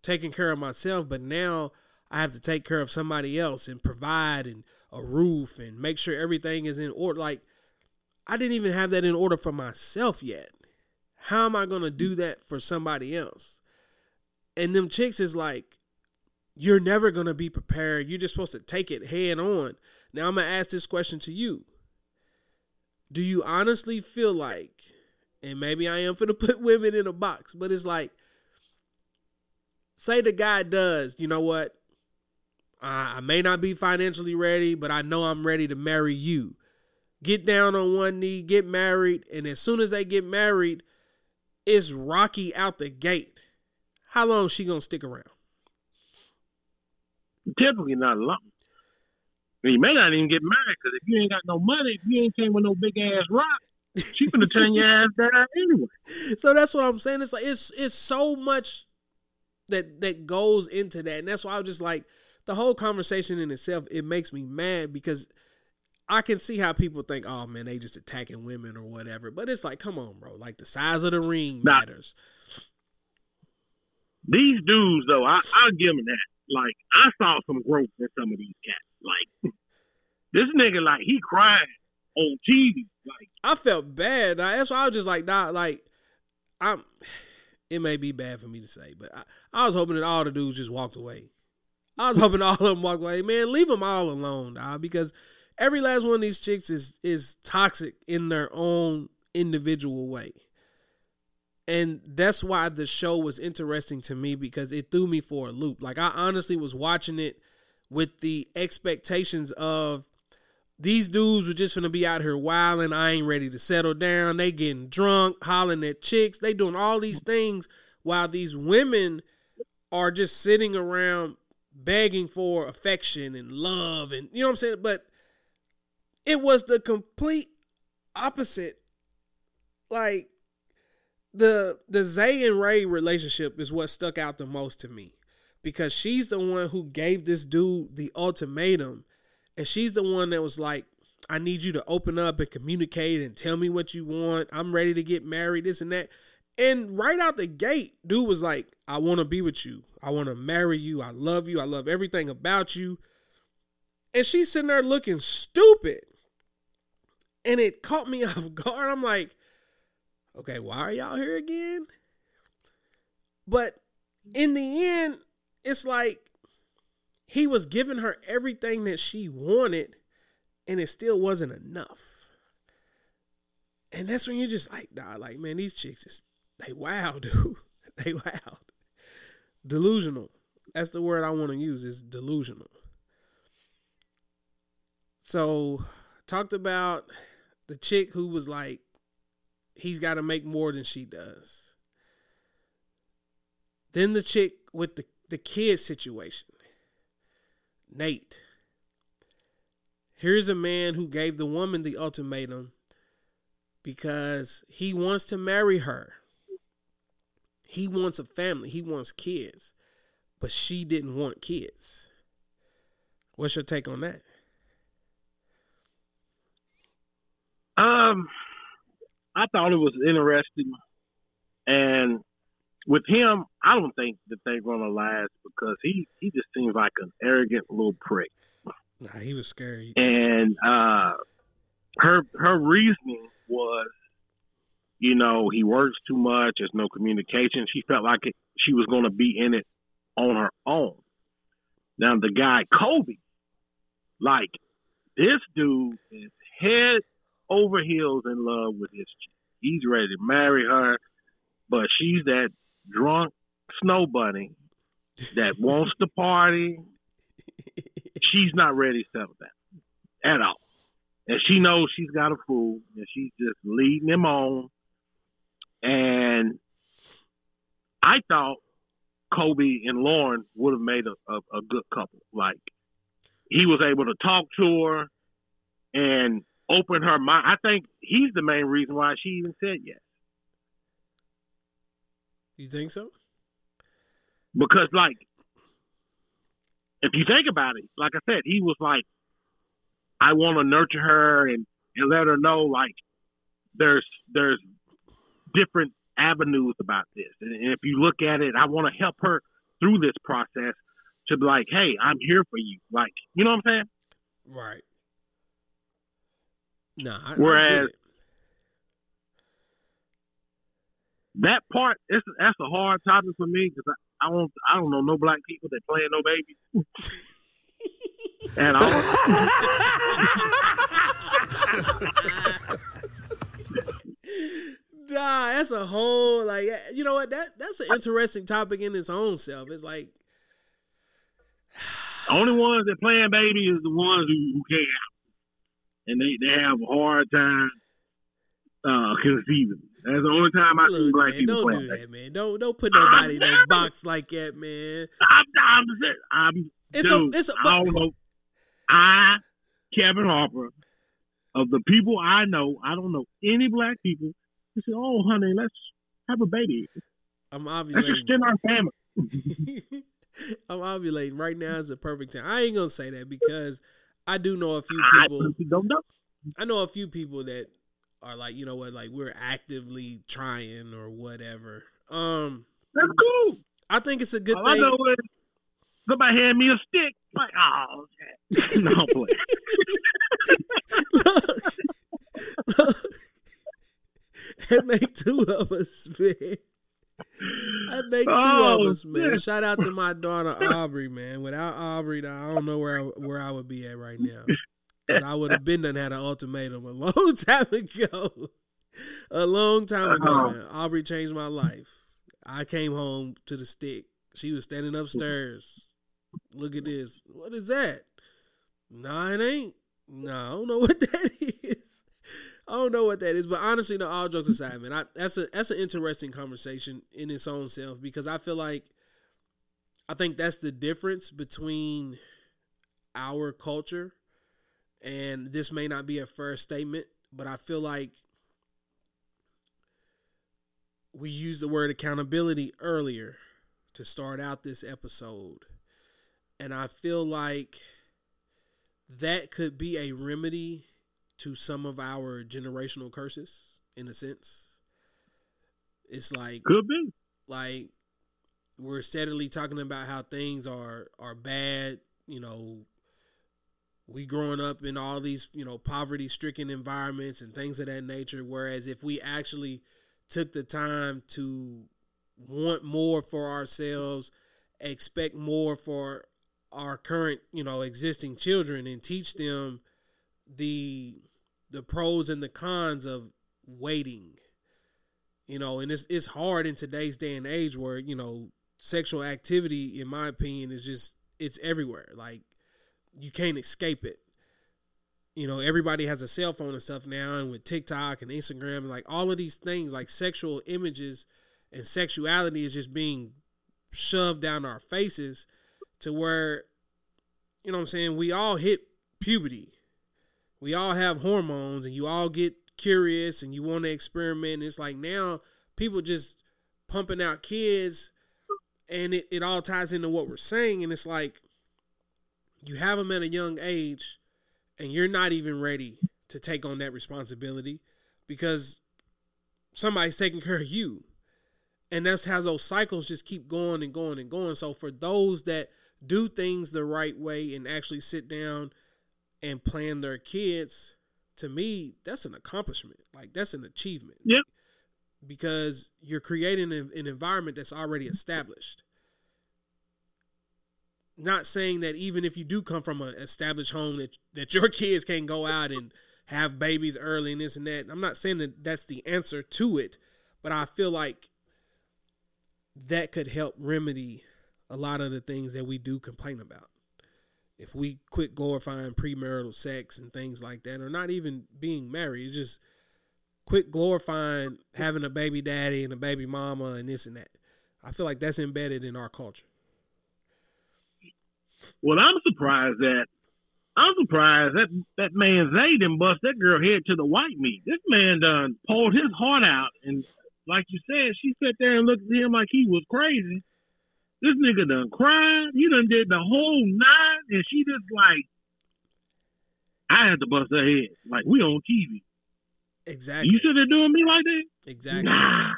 taking care of myself, but now I have to take care of somebody else and provide and a roof and make sure everything is in order. Like I didn't even have that in order for myself yet. How am I going to do mm. that for somebody else? And them chicks is like, you're never going to be prepared. You're just supposed to take it head on. Now I'm going to ask this question to you. Do you honestly feel like, and maybe I am to put women in a box, but it's like, say the guy does, you know what? I, may not be financially ready, but I know I'm ready to marry you. Get down on one knee, get married, and as soon as they get married, it's rocky out the gate. How long she gonna stick around? Typically not long. And you may not even get married because if you ain't got no money, if you ain't came with no big ass rock, she gonna turn your ass down anyway. So that's what I'm saying. It's like it's it's so much that that goes into that, and that's why I was just like the whole conversation in itself. It makes me mad because I can see how people think, oh man, they just attacking women or whatever. But it's like, come on, bro. Like the size of the ring Nah. matters. These dudes though, I I'll give them that. Like I saw some growth in some of these cats. Like this nigga, like he crying on TV. Like I felt bad. That's why I was just like, nah, like I'm. It may be bad for me to say, but I, I was hoping that all the dudes just walked away. I was hoping all of them walked away. Man, leave them all alone, dog, because every last one of these chicks is is toxic in their own individual way. And that's why the show was interesting to me because it threw me for a loop. Like I honestly was watching it with the expectations of these dudes were just gonna be out here wilding. I ain't ready to settle down. They getting drunk, hollering at chicks. They doing all these things while these women are just sitting around begging for affection and love and you know what I'm saying? But it was the complete opposite. Like the the Zay and Rae relationship is what stuck out the most to me because she's the one who gave this dude the ultimatum and she's the one that was like I need you to open up and communicate and tell me what you want. I'm ready to get married this and that. And right out the gate, dude was like, I want to be with you. I want to marry you. I love you. I love everything about you. And she's sitting there looking stupid. And it caught me off guard. I'm like, okay, why are y'all here again? But in the end, it's like he was giving her everything that she wanted, and it still wasn't enough. And that's when you're just like, nah, like, man, these chicks is they wow, dude. they wow. Delusional. That's the word I want to use, is delusional. So talked about the chick who was like, he's got to make more than she does. Then the chick with the, the kid situation. Nate. Here's a man who gave the woman the ultimatum because he wants to marry her. He wants a family, he wants kids, but she didn't want kids. What's your take on that? Um, I thought it was interesting, and with him, I don't think that they're gonna last because he he just seems like an arrogant little prick. Nah, he was scary. And uh, her her reasoning was, you know, he works too much. There's no communication. She felt like it, she was going to be in it on her own. Now the guy Colby, like this dude is head over heels in love with his chick. He's ready to marry her, but she's that drunk snow bunny that wants to party. She's not ready to settle down at all. And she knows she's got a fool and she's just leading him on. And I thought Colby and Lauren would have made a, a, a good couple. Like he was able to talk to her and open her mind. I think he's the main reason why she even said yes. You think so? Because like if you think about it, like I said, he was like, I want to nurture her and, and let her know like there's there's different avenues about this. And, and if you look at it, I want to help her through this process to be like, hey, I'm here for you. Like, you know what I'm saying? Right. Nah, I, I Whereas- get it. That part, it's, that's a hard topic for me because I, I don't I don't know no black people that playing no babies. and I, Nah, that's a whole like you know what that that's an interesting topic in its own self. It's like the only ones that playing baby is the ones who, who can't, and they they have a hard time uh, conceiving. That's the only time I see look, black man, people don't playing do baby. that, man. Don't don't put nobody in a box like that, man. I'm, I'm, just- I'm It's a- dude, it's a- I don't know. I, Kevin Harper, of the people I know, I don't know any black people who say, "Oh, honey, let's have a baby. I'm Let's ovulating. extend our family." I'm ovulating right now is the perfect time. I ain't gonna say that because I do know a few people. personally don't know. I know a few people that are like, you know what, like we're actively trying or whatever. Um, That's cool. I think it's a good All I thing. know is somebody hand me a stick. Like, oh, okay. no, I'm look, look, that make two of us, man. That make two Oh, of us, man. shit. Shout out to my daughter Aubrey, man. Without Aubrey, I don't know where I, where I would be at right now. I would have been done had an ultimatum a long time ago. A long time ago, Uh-huh. man. Aubrey changed my life. I came home to the stick. She was standing upstairs. Look at this. What is that? Nah, it ain't. Nah, I don't know what that is. I don't know what that is. But honestly, no, all jokes aside, man, I, that's a that's an interesting conversation in its own self because I feel like I think that's the difference between our culture and this may not be a fair statement, but I feel like we used the word accountability earlier to start out this episode. And I feel like that could be a remedy to some of our generational curses, in a sense. It's like Could be. like we're steadily talking about how things are are bad you know we growing up in all these you know poverty stricken environments and things of that nature whereas if we actually took the time to want more for ourselves expect more for our current you know existing children and teach them the the pros and the cons of waiting you know and it's it's hard in today's day and age where you know sexual activity in my opinion is just it's everywhere. Like you can't escape it you know everybody has a cell phone and stuff now and with tiktok and instagram like all of these things like sexual images and sexuality is just being shoved down our faces to where you know what i'm saying we all hit puberty we all have hormones and you all get curious and you want to experiment. And it's like now people just pumping out kids and it, it all ties into what we're saying. And it's like you have them at a young age and you're not even ready to take on that responsibility because somebody's taking care of you. And that's how those cycles just keep going and going and going. So for those that do things the right way and actually sit down and plan their kids, to me, that's an accomplishment. Like that's an achievement. Yep. Because you're creating an, an environment that's already established. Not saying that even if you do come from an established home that that your kids can't go out and have babies early and this and that. I'm not saying that that's the answer to it, but I feel like that could help remedy a lot of the things that we do complain about if we quit glorifying premarital sex and things like that, or not even being married, it's just quit glorifying having a baby daddy and a baby mama and this and that. I feel like that's embedded in our culture. Well, I'm surprised that I'm surprised that that man Zay didn't bust that girl head to the white meat. This man done pulled his heart out, and like you said, she sat there and looked at him like he was crazy. This nigga done cried. He done did the whole nine, and she just like, I had to bust her head. Like we on TV. Exactly. You should have doing me like that. Exactly. Nah.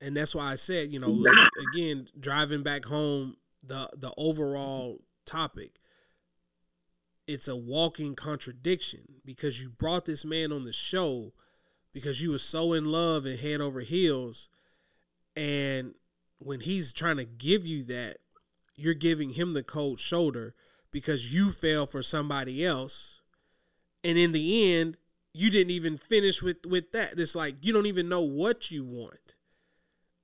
And that's why I said, you know, Nah. again, driving back home, the the overall topic, it's a walking contradiction because you brought this man on the show because you were so in love and head over heels, and when he's trying to give you that, you're giving him the cold shoulder because you fell for somebody else, and in the end, you didn't even finish with with that. It's like you don't even know what you want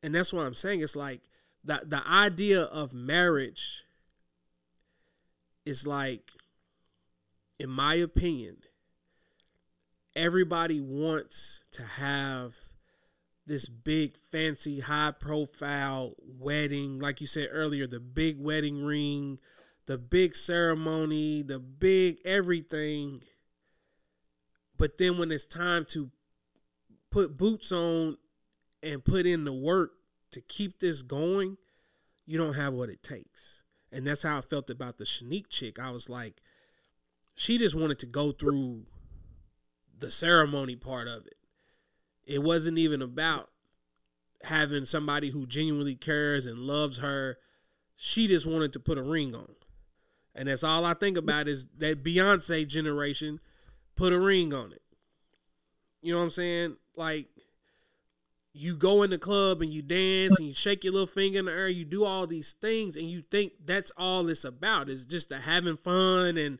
and that's what I'm saying. It's like the the idea of marriage is like, in my opinion, everybody wants to have this big fancy high profile wedding like you said earlier the big wedding ring the big ceremony the big everything but then when it's time to put boots on and put in the work to keep this going, you don't have what it takes. And that's how I felt about the Shanique chick. I was like, she just wanted to go through the ceremony part of it. It wasn't even about having somebody who genuinely cares and loves her. She just wanted to put a ring on. And that's all I think about is that Beyonce generation put a ring on it. You know what I'm saying? Like, you go in the club and you dance and you shake your little finger in the air, you do all these things, and you think that's all it's about. is just the having fun and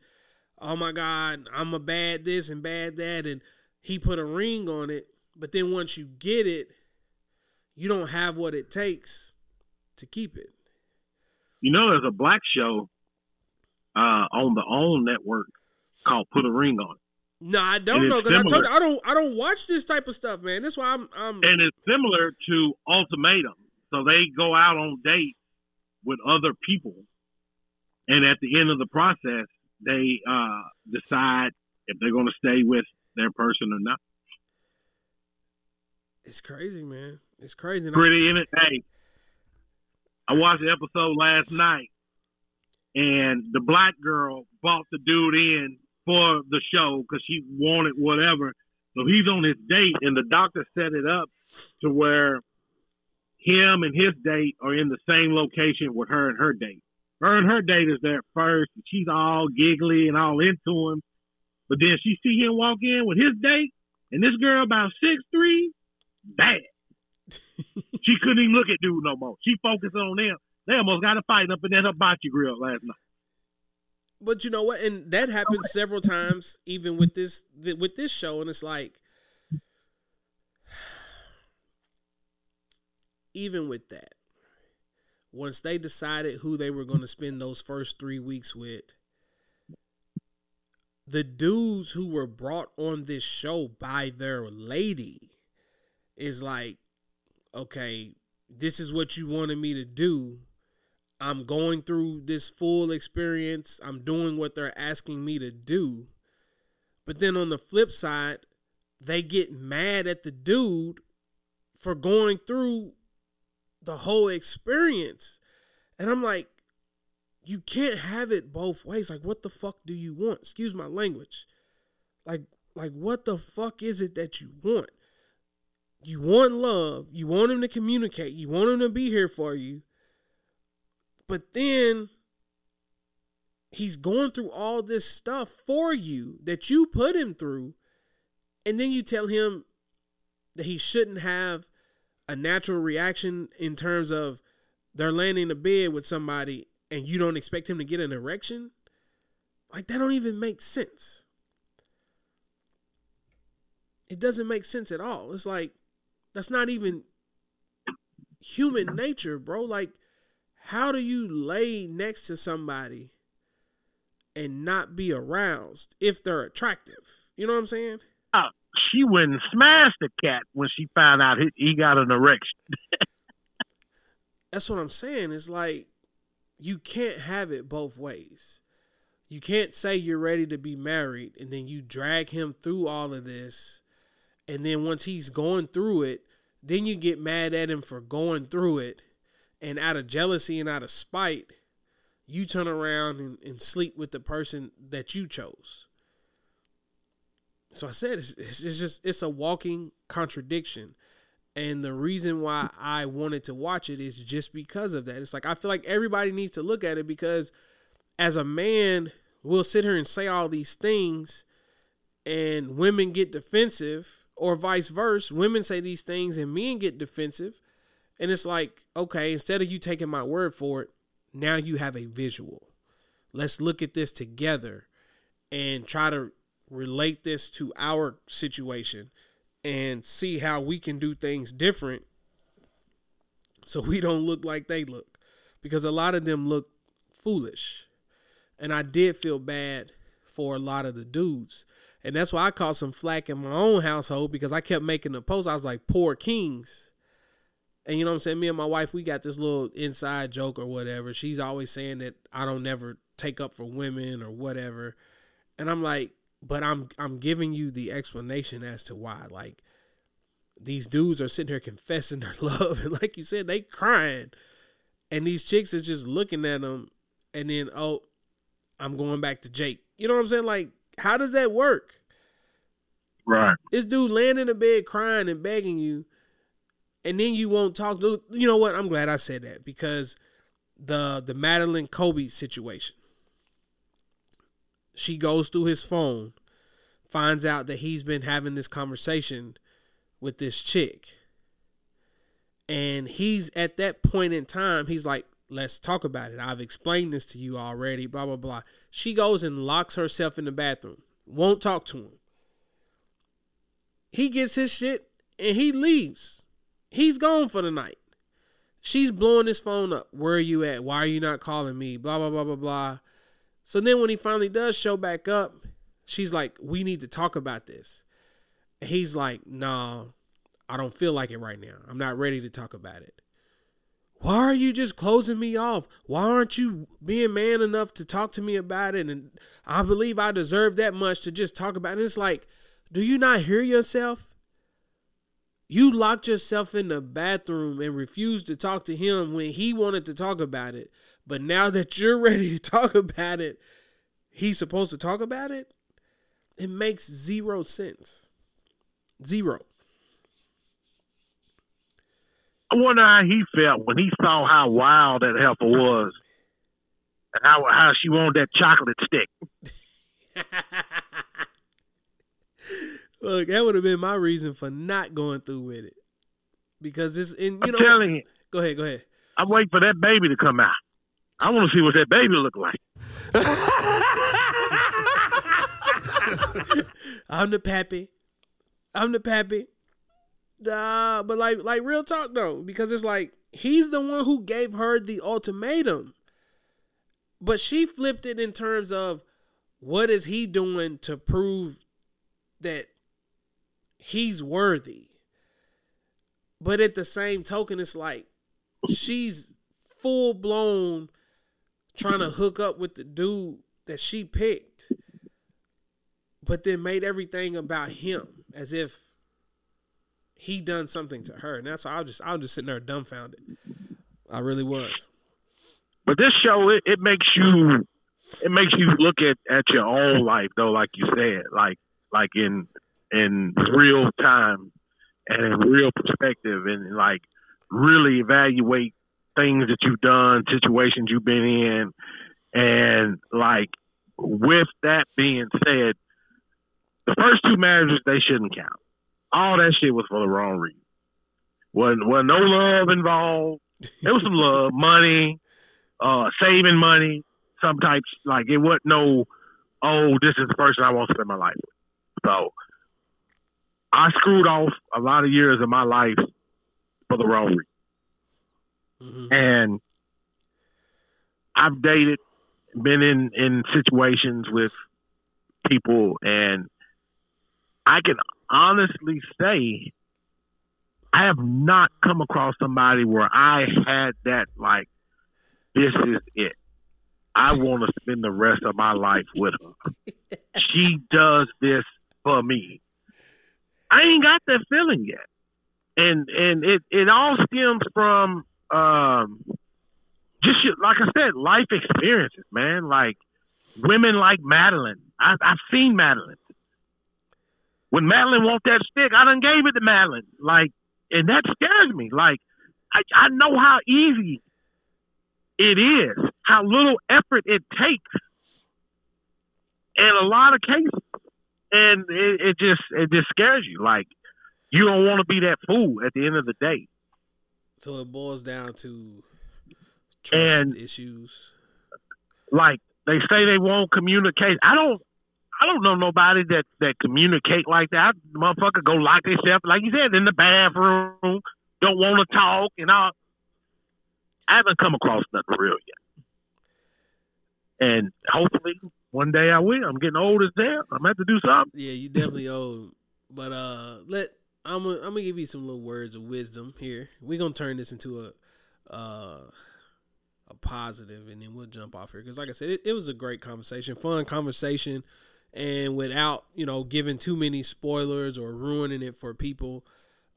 oh my God, I'm a bad this and bad that, and he put a ring on it. But then once you get it, you don't have what it takes to keep it. You know, there's a black show uh, on the OWN network called "Put a Ring on It," No, I don't know because I told you I don't I don't watch this type of stuff, man. That's why I'm I'm and it's similar to Ultimatum. So they go out on dates with other people, and at the end of the process, they uh, decide if they're going to stay with their person or not. it's crazy, man. It's crazy. Pretty in it. Hey, I watched the episode last night, and the black girl bought the dude in for the show because she wanted whatever. So he's on his date, and the doctor set it up to where him and his date are in the same location with her and her date. Her and her date is there first, and she's all giggly and all into him. But then she see him walk in with his date, and this girl about six three, bad. she couldn't even look at dude no more. She focused on them. They almost got a fight up in that hibachi grill last night. But you know what? And that happened several times, even with this with this show. And it's like, even with that, once they decided who they were going to spend those first three weeks with, the dudes who were brought on this show by their lady is like, okay, this is what you wanted me to do. I'm going through this full experience. I'm doing what they're asking me to do. But then on the flip side, they get mad at the dude for going through the whole experience. And I'm like, you can't have it both ways. Like, what the fuck do you want? Excuse my language. Like, like what the fuck is it that you want? You want love. You want him to communicate. You want him to be here for you. But then he's going through all this stuff for you that you put him through. And then you tell him that he shouldn't have a natural reaction in terms of they're laying in the bed with somebody and you don't expect him to get an erection. Like that don't even make sense. It doesn't make sense at all. It's like that's not even human nature, bro. Like how do you lay next to somebody and not be aroused if they're attractive? You know what I'm saying? Oh, she wouldn't smash the cat when she found out he, he got an erection. That's what I'm saying. It's like you can't have it both ways. You can't say you're ready to be married and then you drag him through all of this. And then once he's going through it, then you get mad at him for going through it. And out of jealousy and out of spite, you turn around and, and sleep with the person that you chose. So I said it's, it's just it's a walking contradiction. And the reason why I wanted to watch it is just because of that. It's like I feel like everybody needs to look at it because as a man, we'll sit here and say all these things and women get defensive or vice versa. Women say these things and men get defensive. And it's like, okay, instead of you taking my word for it, now you have a visual. Let's look at this together and try to relate this to our situation and see how we can do things different so we don't look like they look. Because a lot of them look foolish. And i did feel bad for a lot of the dudes. And that's why i caught some flack in my own household because i kept making the post. I was like poor kings and you know what i'm saying me and my wife we got this little inside joke or whatever she's always saying that i don't never take up for women or whatever and i'm like but I'm I'm giving you the explanation as to why. Like these dudes are sitting here confessing their love, and like you said, they crying, and these chicks is just looking at them, and then oh, I'm going back to Jake. You know what I'm saying? Like, how does that work? Right. This dude laying in the bed crying and begging you, and then you won't talk. To, you know what? I'm glad I said that because the the Madlyn Colby situation she goes through his phone, finds out that he's been having this conversation with this chick. And he's at that point in time, he's like, let's talk about it. I've explained this to you already, blah, blah, blah. She goes and locks herself in the bathroom, won't talk to him. He gets his shit and he leaves. He's gone for the night. She's blowing his phone up. Where are you at? Why are you not calling me? Blah, blah, blah, blah, blah. So then when he finally does show back up, she's like, "We need to talk about this." he's like, "Nah, I don't feel like it right now. I'm not ready to talk about it." Why are you just closing me off? Why aren't you being man enough to talk to me about it? And I believe I deserve that much to just talk about it. And It's like, do you not hear yourself? You locked yourself in the bathroom and refused to talk to him when he wanted to talk about it. But now that you're ready to talk about it, he's supposed to talk about it? It makes zero sense. Zero. I wonder how he felt when he saw how wild that helper was, and how how she wanted that chocolate stick. Look, that would have been my reason for not going through with it. Because this, and you I'm know, telling you, go ahead, go ahead. I'm waiting for that baby to come out. I want to see what that baby look like. I'm the pappy. I'm the pappy. Nah, but like, like real talk though, because it's like he's the one who gave her the ultimatum, but she flipped it in terms of what is he doing to prove that he's worthy. But at the same token, it's like she's full blown trying to hook up with the dude that she picked, but then made everything about him as if he done something to her. And that's why I was just I was just sitting there dumbfounded. I really was. But this show, it, it makes you, it makes you look at at your own life though, like you said, like like in in real time and in real perspective, and like really evaluate things that you've done, situations you've been in, and like with that being said, the first two marriages they shouldn't count. All that shit was for the wrong reason. Wasn't wasn't no love involved. There was some love, money, uh, saving money, some types like it wasn't no. Oh, this is the person I want to spend my life with. So I screwed off a lot of years of my life for the wrong reason. Mhm. And I've dated, been in in situations with people, and I can honestly say I have not come across somebody where I had that like, this is it. I want to spend the rest of my life with her. She does this for me. I ain't got that feeling yet, and and it it all stems from um just like I said, life experiences, man. Like women like Madlyn. I, I've seen Madlyn. When Madlyn want that stick, I done gave it to Madlyn. Like, and that scares me. Like, I, I know how easy it is, how little effort it takes in a lot of cases, and it, it just it just scares you. Like, you don't want to be that fool at the end of the day. So it boils down to trust And- issues. like they say they won't communicate. I don't I don't know nobody that that communicate like that. Motherfucker go lock themselves like you said in the bathroom, don't want to talk and all. I haven't come across nothing real yet. And hopefully one day I will. I'm getting old as hell. I'm gonna have to do something. Yeah, you definitely old. But uh let I'm gonna I'm gonna give you some little words of wisdom here. We're gonna turn this into a uh a positive and then we'll jump off here. Because like I said, it, it was a great conversation, fun conversation, and without, you know, giving too many spoilers or ruining it for people.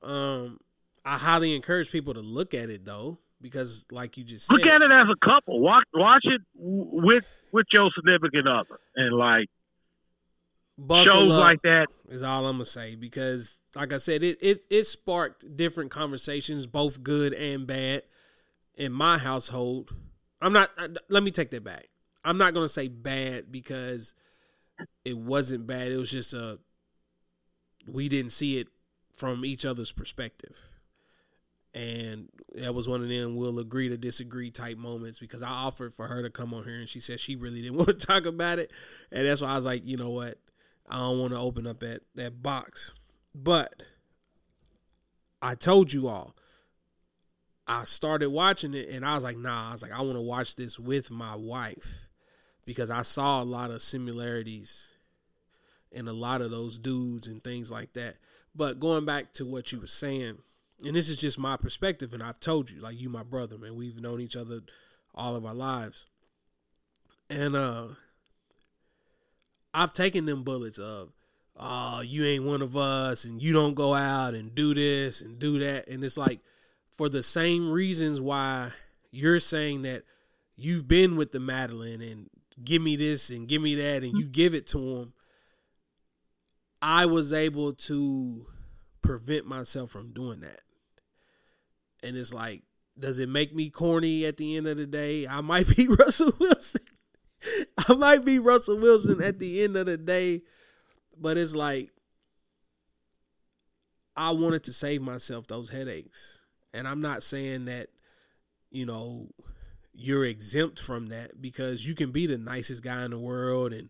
Um I highly encourage people to look at it though, because like you just said Look at it as a couple. Watch watch it with with your significant other and like shows like that. is all I'm gonna say because, like I said, it it it sparked different conversations, both good and bad, in my household. I'm not. I- Let me take that back. I'm not gonna say bad because it wasn't bad. It was just a we didn't see it from each other's perspective. And that was one of them we'll agree to disagree type moments because I offered for her to come on here and she said she really didn't want to talk about it. And that's why I was like, you know what? I don't want to open up that, that box. But I told you all, I started watching it and I was like, nah, I was like, I want to watch this with my wife because I saw a lot of similarities in a lot of those dudes and things like that. But going back to what you were saying, and this is just my perspective, and I've told you, like you, my brother, man, we've known each other all of our lives, and uh, I've taken them bullets of, oh, you ain't one of us, and you don't go out and do this and do that, and it's like for the same reasons why you're saying that you've been with the Madlyn and give me this and give me that, and you give it to him. I was able to prevent myself from doing that. And it's like, does it make me corny at the end of the day? I might be Russell Wilson. I might be Russell Wilson at the end of the day, but it's like I wanted to save myself those headaches. And I'm not saying that, you know, you're exempt from that because you can be the nicest guy in the world and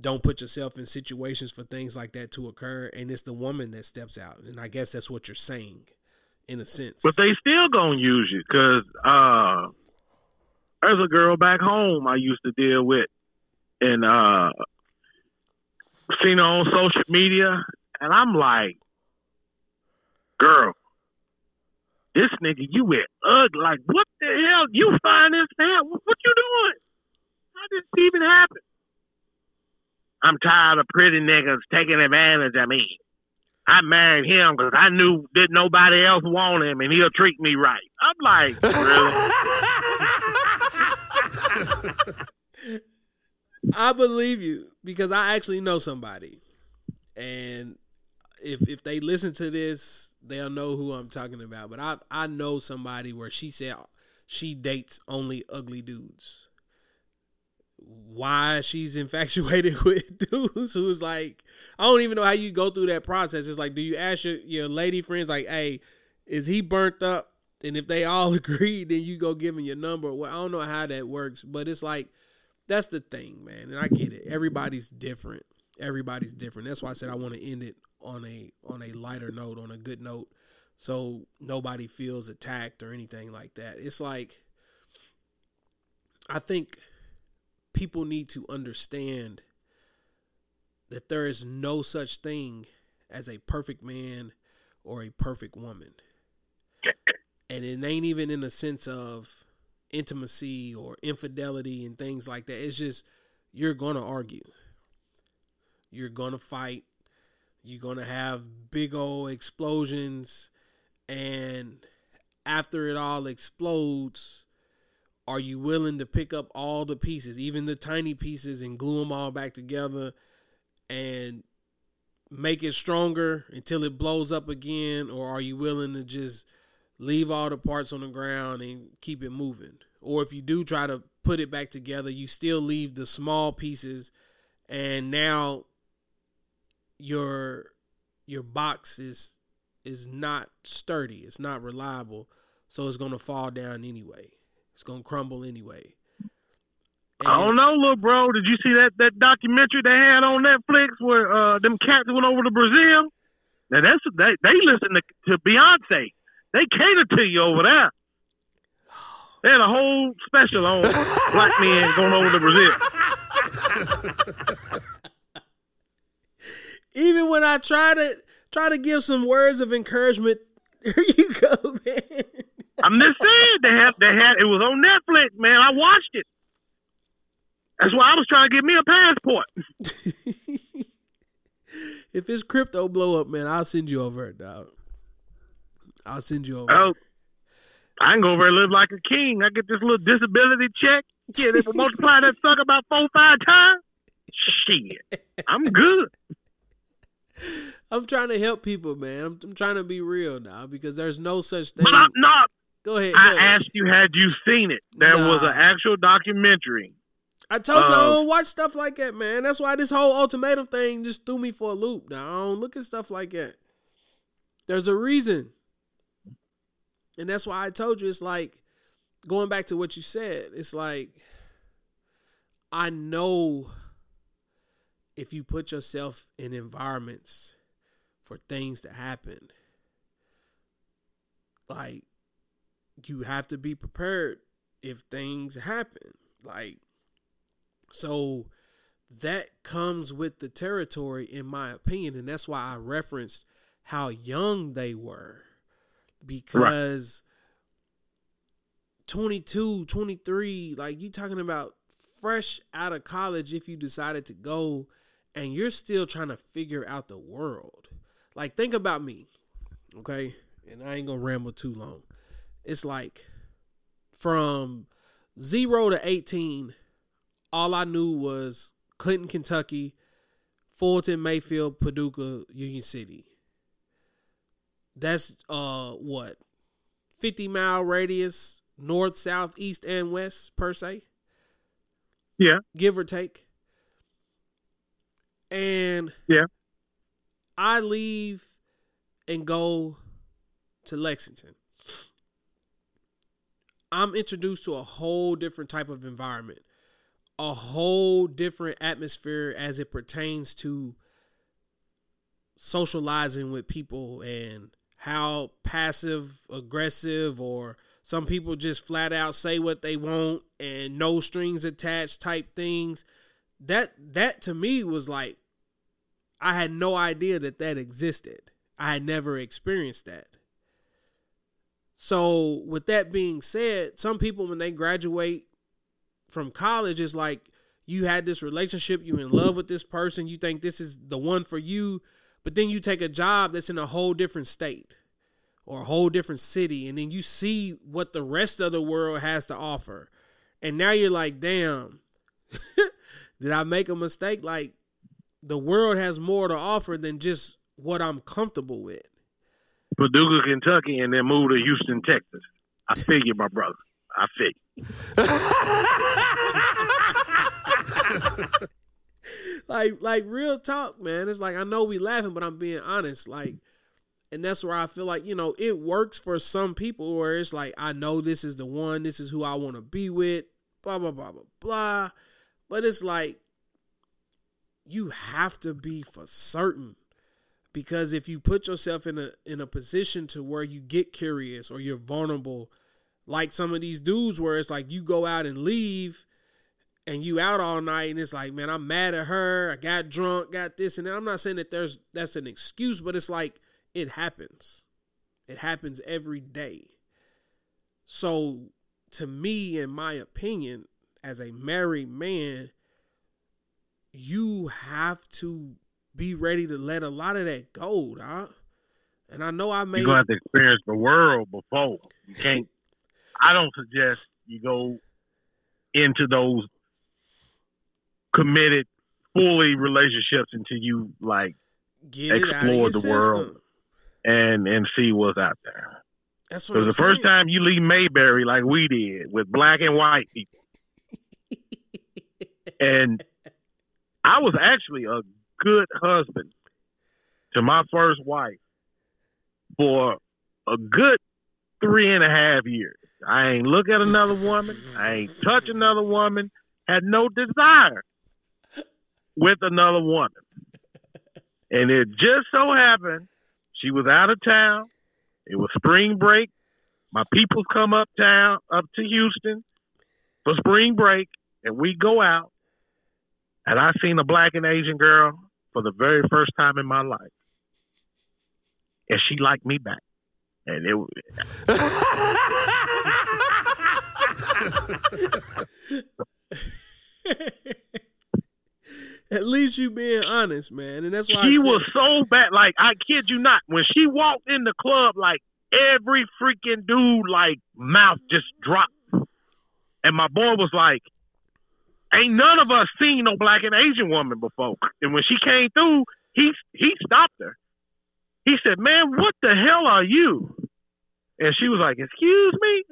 don't put yourself in situations for things like that to occur and it's the woman that steps out and i guess that's what you're saying in a sense But they still gonna use you because uh, there's a girl back home I used to deal with, and uh, seen her on social media, and I'm like, girl, this nigga you with ugly. Like, what the hell? You find this hell? What you doing? How did this even happen? I'm tired of pretty niggas taking advantage of me. I married him because I knew that nobody else want him and he'll treat me right. I'm like, really? i believe you because i actually know somebody and if if they listen to this they'll know who i'm talking about but i i know somebody where she said she dates only ugly dudes why she's infatuated with dudes who's like I don't even know how you go through that process. It's like, do you ask your, your lady friends like, hey, is he burnt up? And if they all agree, then you go give him your number. Well, I don't know how that works, but it's like that's the thing, man. And I get it. Everybody's different. Everybody's different. That's why I said I want to end it on a on a lighter note, on a good note, so nobody feels attacked or anything like that. It's like I think people need to understand that there is no such thing as a perfect man or a perfect woman. And it ain't even in the sense of intimacy or infidelity and things like that. It's just you're going to argue. You're going to fight. You're going to have big old explosions. And after it all explodes, are you willing to pick up all the pieces, even the tiny pieces, and glue them all back together and make it stronger until it blows up again? Or are you willing to just leave all the parts on the ground and keep it moving? Or if you do try to put it back together, you still leave the small pieces and now your your box is is not sturdy, it's not reliable, so it's gonna fall down anyway. It's gonna crumble anyway. I don't know, little bro. Did you see that, that documentary they had on Netflix where uh, them cats went over to Brazil? Now that's they they listen to, to Beyonce. They cater to you over there. They had a whole special on black men going over to Brazil. Even when I try to try to give some words of encouragement, there you go, man. I'm just saying they had they had it was on Netflix, man. I watched it. That's why I was trying to get me a passport. if it's crypto blow up, man, I'll send you over it, dog. I'll send you over. Oh, I can go over and live like a king. I get this little disability check. Yeah, they multiply that sucker about four, five times. Shit, I'm good. I'm trying to help people, man. I'm, I'm trying to be real now because there's no such thing. But I'm not. Go ahead. I ahead. asked you, had you seen it? There was an actual documentary. I told you I Uh, don't watch stuff like that, man. That's why this whole ultimatum thing just threw me for a loop. Now I don't look at stuff like that. There's a reason, and that's why I told you it's like going back to what you said. It's like I know if you put yourself in environments for things to happen, like you have to be prepared if things happen. Like so that comes with the territory in my opinion and that's why I referenced how young they were because 22, 23, like you talking about fresh out of college if you decided to go and you're still trying to figure out the world. Like think about me. Okay? And I ain't going to ramble too long. It's like from 0 to 18 all I knew was Clinton, Kentucky, Fulton, Mayfield, Paducah, Union City. That's uh what 50 mile radius, north, south, east, and west, per se. Yeah. Give or take. And Yeah. I leave and go to Lexington. I'm introduced to a whole different type of environment, a whole different atmosphere as it pertains to socializing with people and how passive aggressive or some people just flat out say what they want and no strings attached type things. That that to me was like i had no idea that that existed. I had never experienced that so with that being said some people when they graduate from college it's like you had this relationship you in love with this person you think this is the one for you but then you take a job that's in a whole different state or a whole different city, and then you see what the rest of the world has to offer. And now you're like, damn, did I make a mistake? Like, the world has more to offer than just what I'm comfortable with. Paducah, Kentucky, and then move to Houston, Texas. I figure, my brother. I figure. like, like real talk, man. It's like I know we laughing, but I'm being honest. Like, and that's where I feel like you know it works for some people where it's like I know this is the one, this is who I want to be with, blah blah blah blah blah. But it's like you have to be for certain because if you put yourself in a in a position to where you get curious or you're vulnerable, like some of these dudes where it's like you go out and leave and you out all night and it's like man i'm mad at her. I got drunk got this and that. i'm not saying that there's that's an excuse but it's like it happens. It happens every day. So to me in my opinion as a married man you have to be ready to let a lot of that go dog. and i know i made You're gonna have to experience the world before. You can't. I don't suggest you go into those committed, fully relationships until you like get it out of explore the system. world. and and see what's out there. that's what So the first time you leave Mayberry like we did with black and white people, and I was actually a good husband to my first wife for a good three and a half years. I ain't look at another woman. I ain't touch another woman. Had no desire with another woman. And it just so happened she was out of town. It was spring break. My people come uptown, up to Houston for spring break, and we go out. And I seen a black and Asian girl for the very first time in my life. And she liked me back. And it was At least you being honest, man, and that's why I she was so bad. Like I kid you not, when she walked in the club, like every freaking dude, like mouth just dropped, and my boy was like, "Ain't none of us seen no black and Asian woman before." And when she came through, he he stopped her. He said, "Man, what the hell are you?" And she was like, "Excuse me."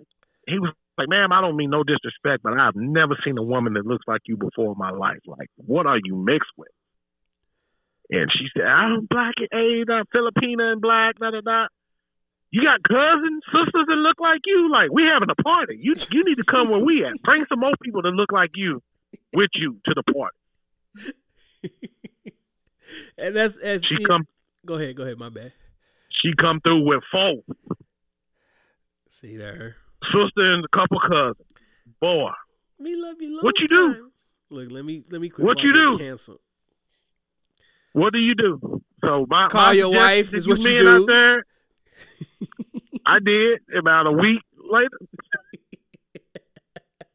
He was like, "Ma'am, I don't mean no disrespect, but I've never seen a woman that looks like you before in my life. Like, what are you mixed with?" And she said, I'm black and Asian, I'm Filipina and black, da da da. You got cousins, sisters that look like you? Like, we having a party. You you need to come where we at. Bring some more people that look like you with you to the party. and that's as She it- come Go ahead, go ahead. My bad. she come through with four. See there. Sister and a couple cousins. Boy. Me love you. What you do? Look, let me let me quit. What you do? Canceled. What do you do? So my Call my your wife is what you do. Out there, I did about a week later.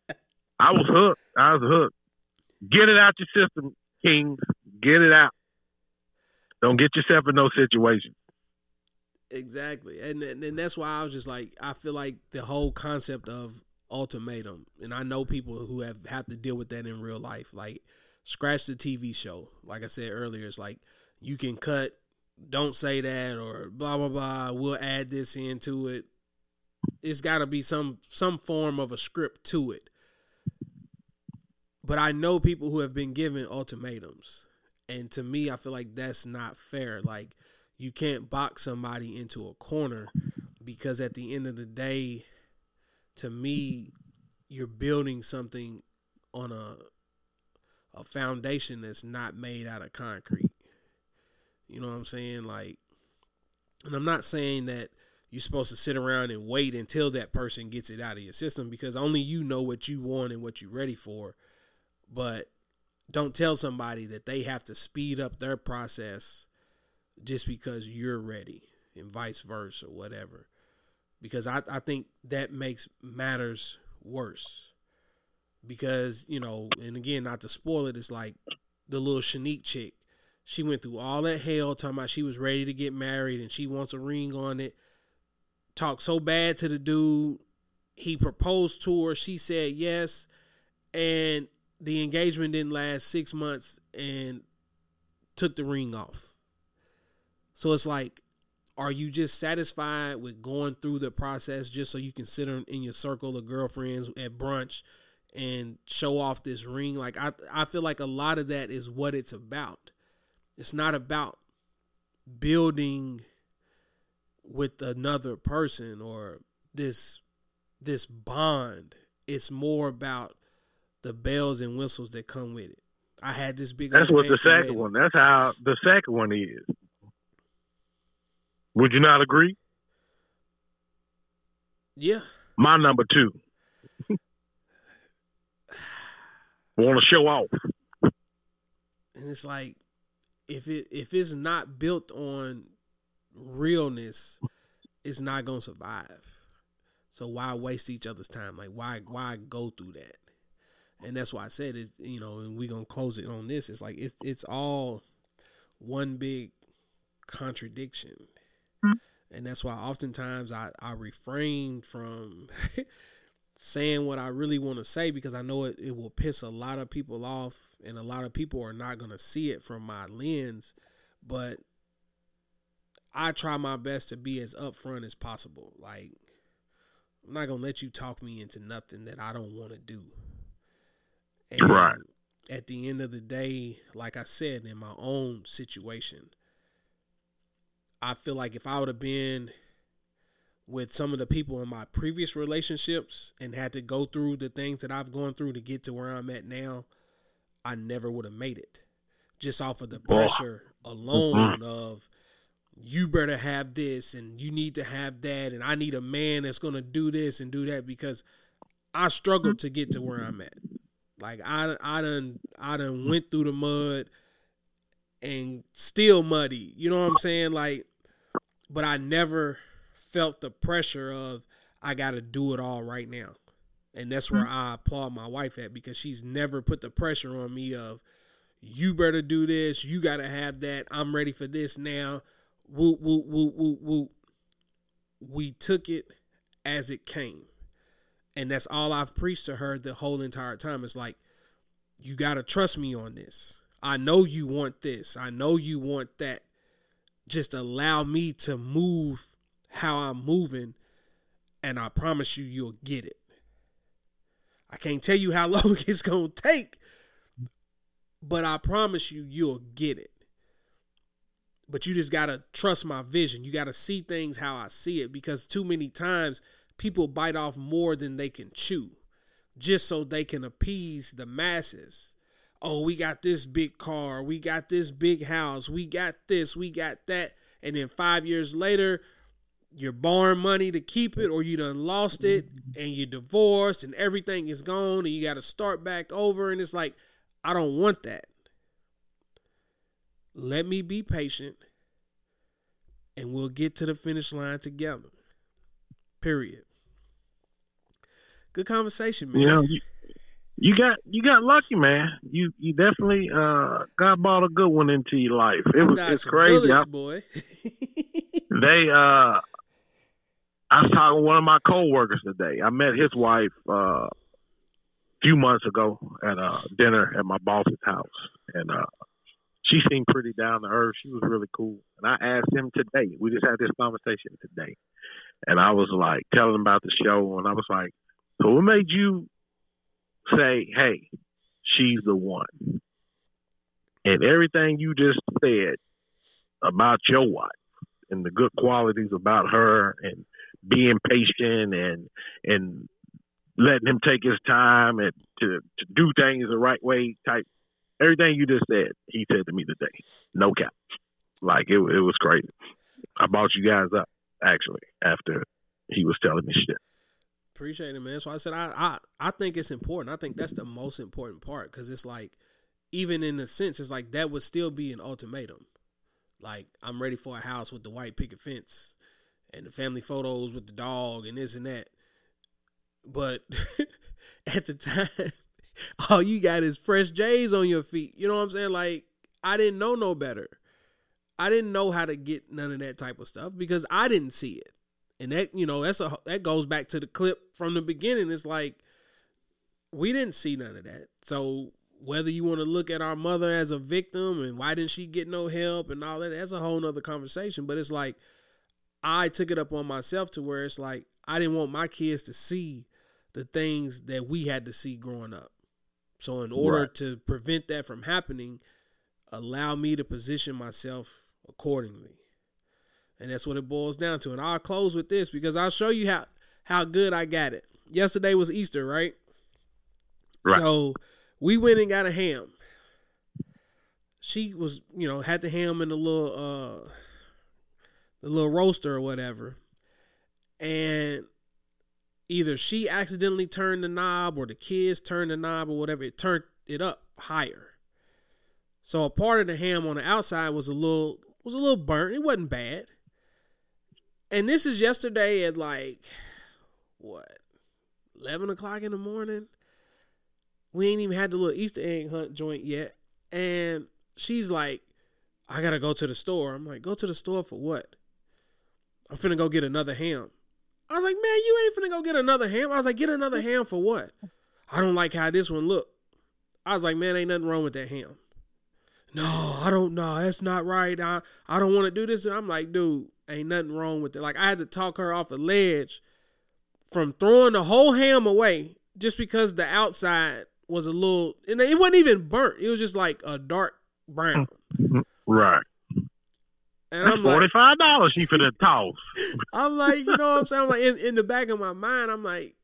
I was hooked. I was hooked. Get it out your system, Kings. Get it out. Don't get yourself in those situations. Exactly, and, and and that's why I was just like, I feel like the whole concept of ultimatum, and I know people who have had to deal with that in real life. Like, scratch the TV show. Like I said earlier, it's like you can cut, don't say that, or blah blah blah. We'll add this into it. it's got to be some some form of a script to it. But I know people who have been given ultimatums, and to me, I feel like that's not fair. Like you can't box somebody into a corner because at the end of the day, to me, you're building something on a a foundation that's not made out of concrete. You know what I'm saying? Like, and I'm not saying that you're supposed to sit around and wait until that person gets it out of your system because only you know what you want and what you're ready for. But don't tell somebody that they have to speed up their process just because you're ready and vice versa, whatever. Because I, I think that makes matters worse. Because, you know, and again, not to spoil it, it's like the little Shanique chick. She went through all that hell talking about she was ready to get married and she wants a ring on it. Talked so bad to the dude. He proposed to her. She said yes. And the engagement didn't last six months and took the ring off. So it's like, are you just satisfied with going through the process just so you can sit in your circle of girlfriends at brunch and show off this ring? Like I I feel like a lot of that is what it's about. It's not about building with another person or this this bond. It's more about the bells and whistles that come with it. I had this big. That's what the second one. That's how the second one is. Would you not agree? Yeah, My number two. Want to show off? and it's like if it if it's not built on realness, it's not gonna survive. So why waste each other's time? Like why why go through that? And that's why I said it. You know, and we're gonna close it on this. It's like it's it's all one big contradiction. Mm-hmm. And that's why oftentimes I, I refrain from saying what I really want to say because I know it, it will piss a lot of people off and a lot of people are not going to see it from my lens. But I try my best to be as upfront as possible. Like, I'm not going to let you talk me into nothing that I don't want to do. And Right. At the end of the day, like I said, in my own situation, I feel like if I would have been with some of the people in my previous relationships and had to go through the things that I've gone through to get to where I'm at now, I never would have made it. Just off of the pressure alone mm-hmm. of you better have this and you need to have that and I need a man that's gonna do this and do that because I struggled to get to where I'm at. Like I I done I done went through the mud and still muddy. You know what I'm saying? Like but I never felt the pressure of I got to do it all right now. And that's where mm-hmm. I applaud my wife at because she's never put the pressure on me of you better do this, you got to have that. I'm ready for this now. Woo woo woo woo woo. We took it as it came. And that's all I've preached to her the whole entire time. It's like you got to trust me on this. I know you want this. I know you want that just allow me to move how I'm moving, and I promise you, you'll get it. I can't tell you how long it's going to take, but I promise you, you'll get it. But you just got to trust my vision. You got to see things how I see it because too many times people bite off more than they can chew just so they can appease the masses oh, we got this big car, we got this big house, we got this, we got that. And then five years later, you're borrowing money to keep it, or you done lost it and you're divorced and everything is gone and you got to start back over. And it's like, I don't want that. Let me be patient and we'll get to the finish line together. Period. Good conversation, man. You know, you, you got you got lucky, man. You you definitely uh God brought a good one into your life. It was it's crazy. bullets, I- boy. they uh I was talking to one of my coworkers today. I met his wife uh a few months ago at a dinner at my boss's house. And uh she seemed pretty down to earth. She was really cool. And I asked him today, we just had this conversation today. and I was like telling him about the show, and I was like, "So what made you say, hey, she's the one?" And everything you just said about your wife and the good qualities about her and being patient and and letting him take his time and to, to do things the right way type everything you just said he said to me today. No cap. Like it, it was crazy. I bought you guys up actually after he was telling me shit Appreciate it, man. So I said I I, I think it's important. I think that's the most important part because it's like even in a sense, it's like that would still be an ultimatum. Like I'm ready for a house with the white picket fence and the family photos with the dog and this and that. But at the time, all you got is fresh J's on your feet. You know what I'm saying? Like I didn't know no better. I didn't know how to get none of that type of stuff because I didn't see it. And that, you know, that's a that goes back to the clip from the beginning. It's like we didn't see none of that. So whether you want to look at our mother as a victim and why didn't she get no help and all that, that's a whole nother conversation. But it's like I took it up on myself to where it's like I didn't want my kids to see the things that we had to see growing up. So in order Right. to prevent that from happening, allow me to position myself accordingly. And that's what it boils down to. And I'll close with this because I'll show you how how good I got it. Yesterday was Easter, right? Right. So we went and got a ham. She was, you know, had the ham in the little uh the little roaster or whatever. And either she accidentally turned the knob or the kids turned the knob or whatever, it turned it up higher. So a part of the ham on the outside was a little was a little burnt. It wasn't bad. And this is yesterday at like what eleven o'clock in the morning. We ain't even had the little Easter egg hunt joint yet. And she's like, I gotta go to the store. I'm like, go to the store for what? I'm finna go get another ham. I was like, man, you ain't finna go get another ham. I was like, get another ham for what? I don't like how this one look. I was like, man, ain't nothing wrong with that ham. No, I don't know. That's not right. I, I don't want to do this. And I'm like, dude, ain't nothing wrong with it. Like I had to talk her off a ledge from throwing the whole ham away just because the outside was a little and it wasn't even burnt. It was just like a dark brown. right And that's I'm like, forty five dollars she for the toss I'm like, you know what I'm saying? I'm like, in, in the back of my mind, I'm like,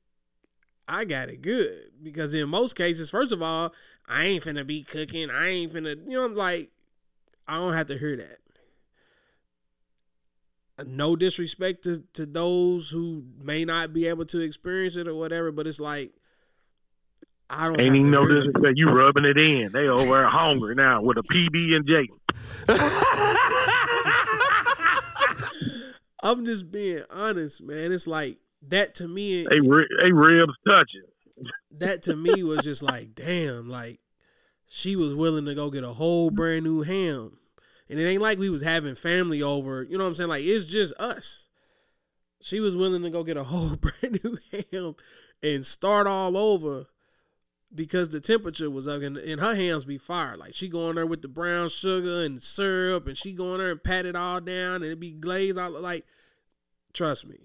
I got it good. Because in most cases, first of all, I ain't finna be cooking. I ain't finna, you know, I'm like, I don't have to hear that. No disrespect to, to those who may not be able to experience it or whatever, but it's like, I don't ain't even to know hear this that. that you rubbing it in they over hungry now with a pb and j I'm just being honest, man. It's like, that to me, they, ri- they ribs touching that to me was just like, damn, like she was willing to go get a whole brand new ham. And it ain't like we was having family over, you know what I'm saying? Like it's just us. She was willing to go get a whole brand new ham and start all over because the temperature was up and, and her hands be fire. Like she going there with the brown sugar and syrup and she going there and pat it all down and it be glazed all like trust me.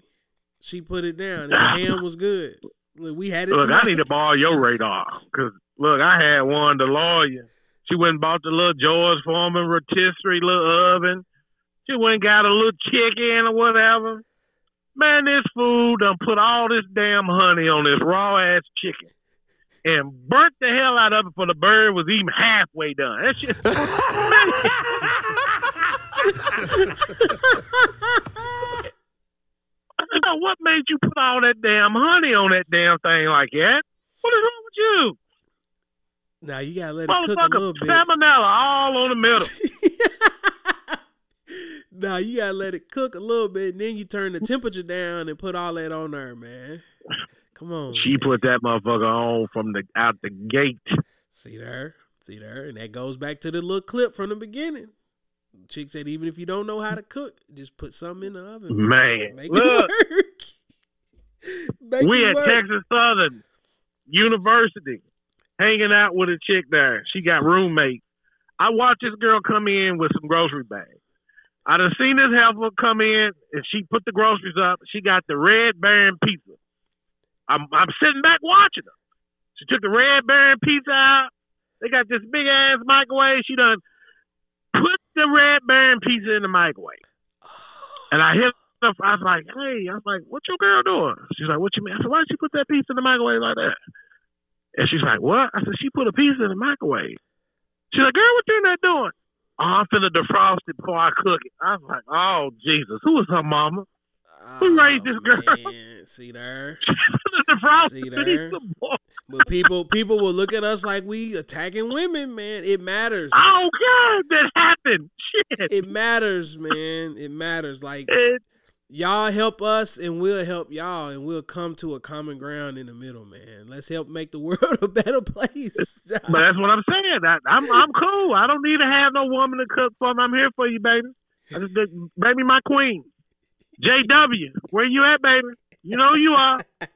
She put it down and the ham was good. Look, we had it Look, I need to borrow your radar because look, I had one the lawyer. She went and bought the little George Foreman rotisserie little oven. She went and got a little chicken or whatever. Man, this food done put all this damn honey on this raw ass chicken and burnt the hell out of it before the bird was even halfway done. That shit. What made you put all that damn honey on that damn thing like that? What is wrong with you? Now you gotta let it cook a little bit. salmonella all on the middle. now you gotta let it cook a little bit, and then you turn the temperature down and put all that on there, man. Come on. She man. put that motherfucker on from the out the gate. See there, see there, and that goes back to the little clip from the beginning. Chick said, even if you don't know how to cook, just put something in the oven. Man, Make look, it work. Make we it at work. Texas Southern University hanging out with a chick there. She got roommates. I watched this girl come in with some grocery bags. I done seen this heifer come in and she put the groceries up. She got the red baron pizza. I'm I'm sitting back watching her. She took the red baron pizza out. They got this big ass microwave. She done put the red baron pizza in the microwave. And I hit her. I was like, hey, I was like, what your girl doing? She's like, what you mean? I said, why did she put that pizza in the microwave like that? And she's like, what? I said, she put a pizza in the microwave. She's like, girl, what you in there doing? Oh, I'm finna defrost it before I cook it. I was like, oh, Jesus. Who was her mama? Who oh, raised this girl? Oh, man. See there. defrost See there? But people people will look at us like we attacking women, man. It matters. Oh, God, that happened. Shit. It matters, man. It matters. Like It- y'all help us and we'll help y'all and we'll come to a common ground in the middle, man. Let's help make the world a better place. But that's what I'm saying. I, I'm I'm cool. I don't need to have no woman to cook for me. I'm here for you, baby. I just, baby, my queen. JW, where you at, baby? You know you are.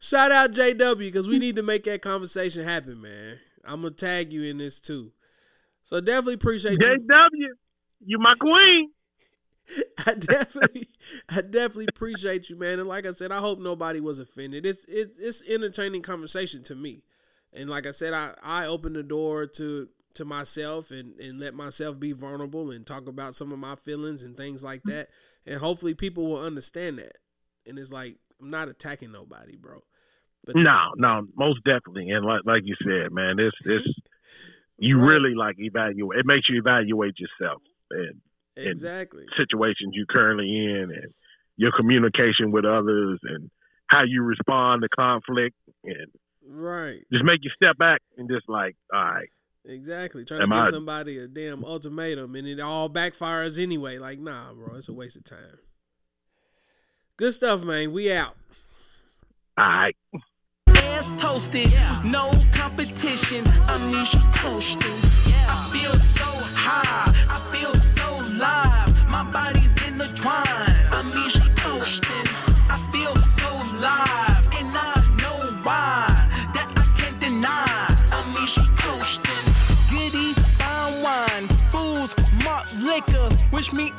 Shout out JW because we need to make that conversation happen, man. I'm gonna tag you in this too. So definitely appreciate you. JW, you my queen. I definitely, I definitely appreciate you, man. And like I said, I hope nobody was offended. It's it's it's entertaining conversation to me, and like I said, I I opened the door to to myself and and let myself be vulnerable and talk about some of my feelings and things like mm-hmm. that, and hopefully people will understand that. And it's like I'm not attacking nobody, bro. But No, no, most definitely. And like like you said, man, this this you Right. really like evaluate. It makes you evaluate yourself and exactly, situations you currently in, and your communication with others, and how you respond to conflict, and right. just make you step back and just like, all right, Exactly. Trying to give I- somebody a damn ultimatum and it all backfires anyway. Like, nah, bro, it's a waste of time. Good stuff, man. We out. all right. ass toasted, no competition. Amnesia coasting. I feel so high, I alive. My body's intertwined. I mean, she coasting. I feel so alive, and I know why that I can't deny. I mean, she coasting. Giddy fine wine, fools, malt liquor. Wish me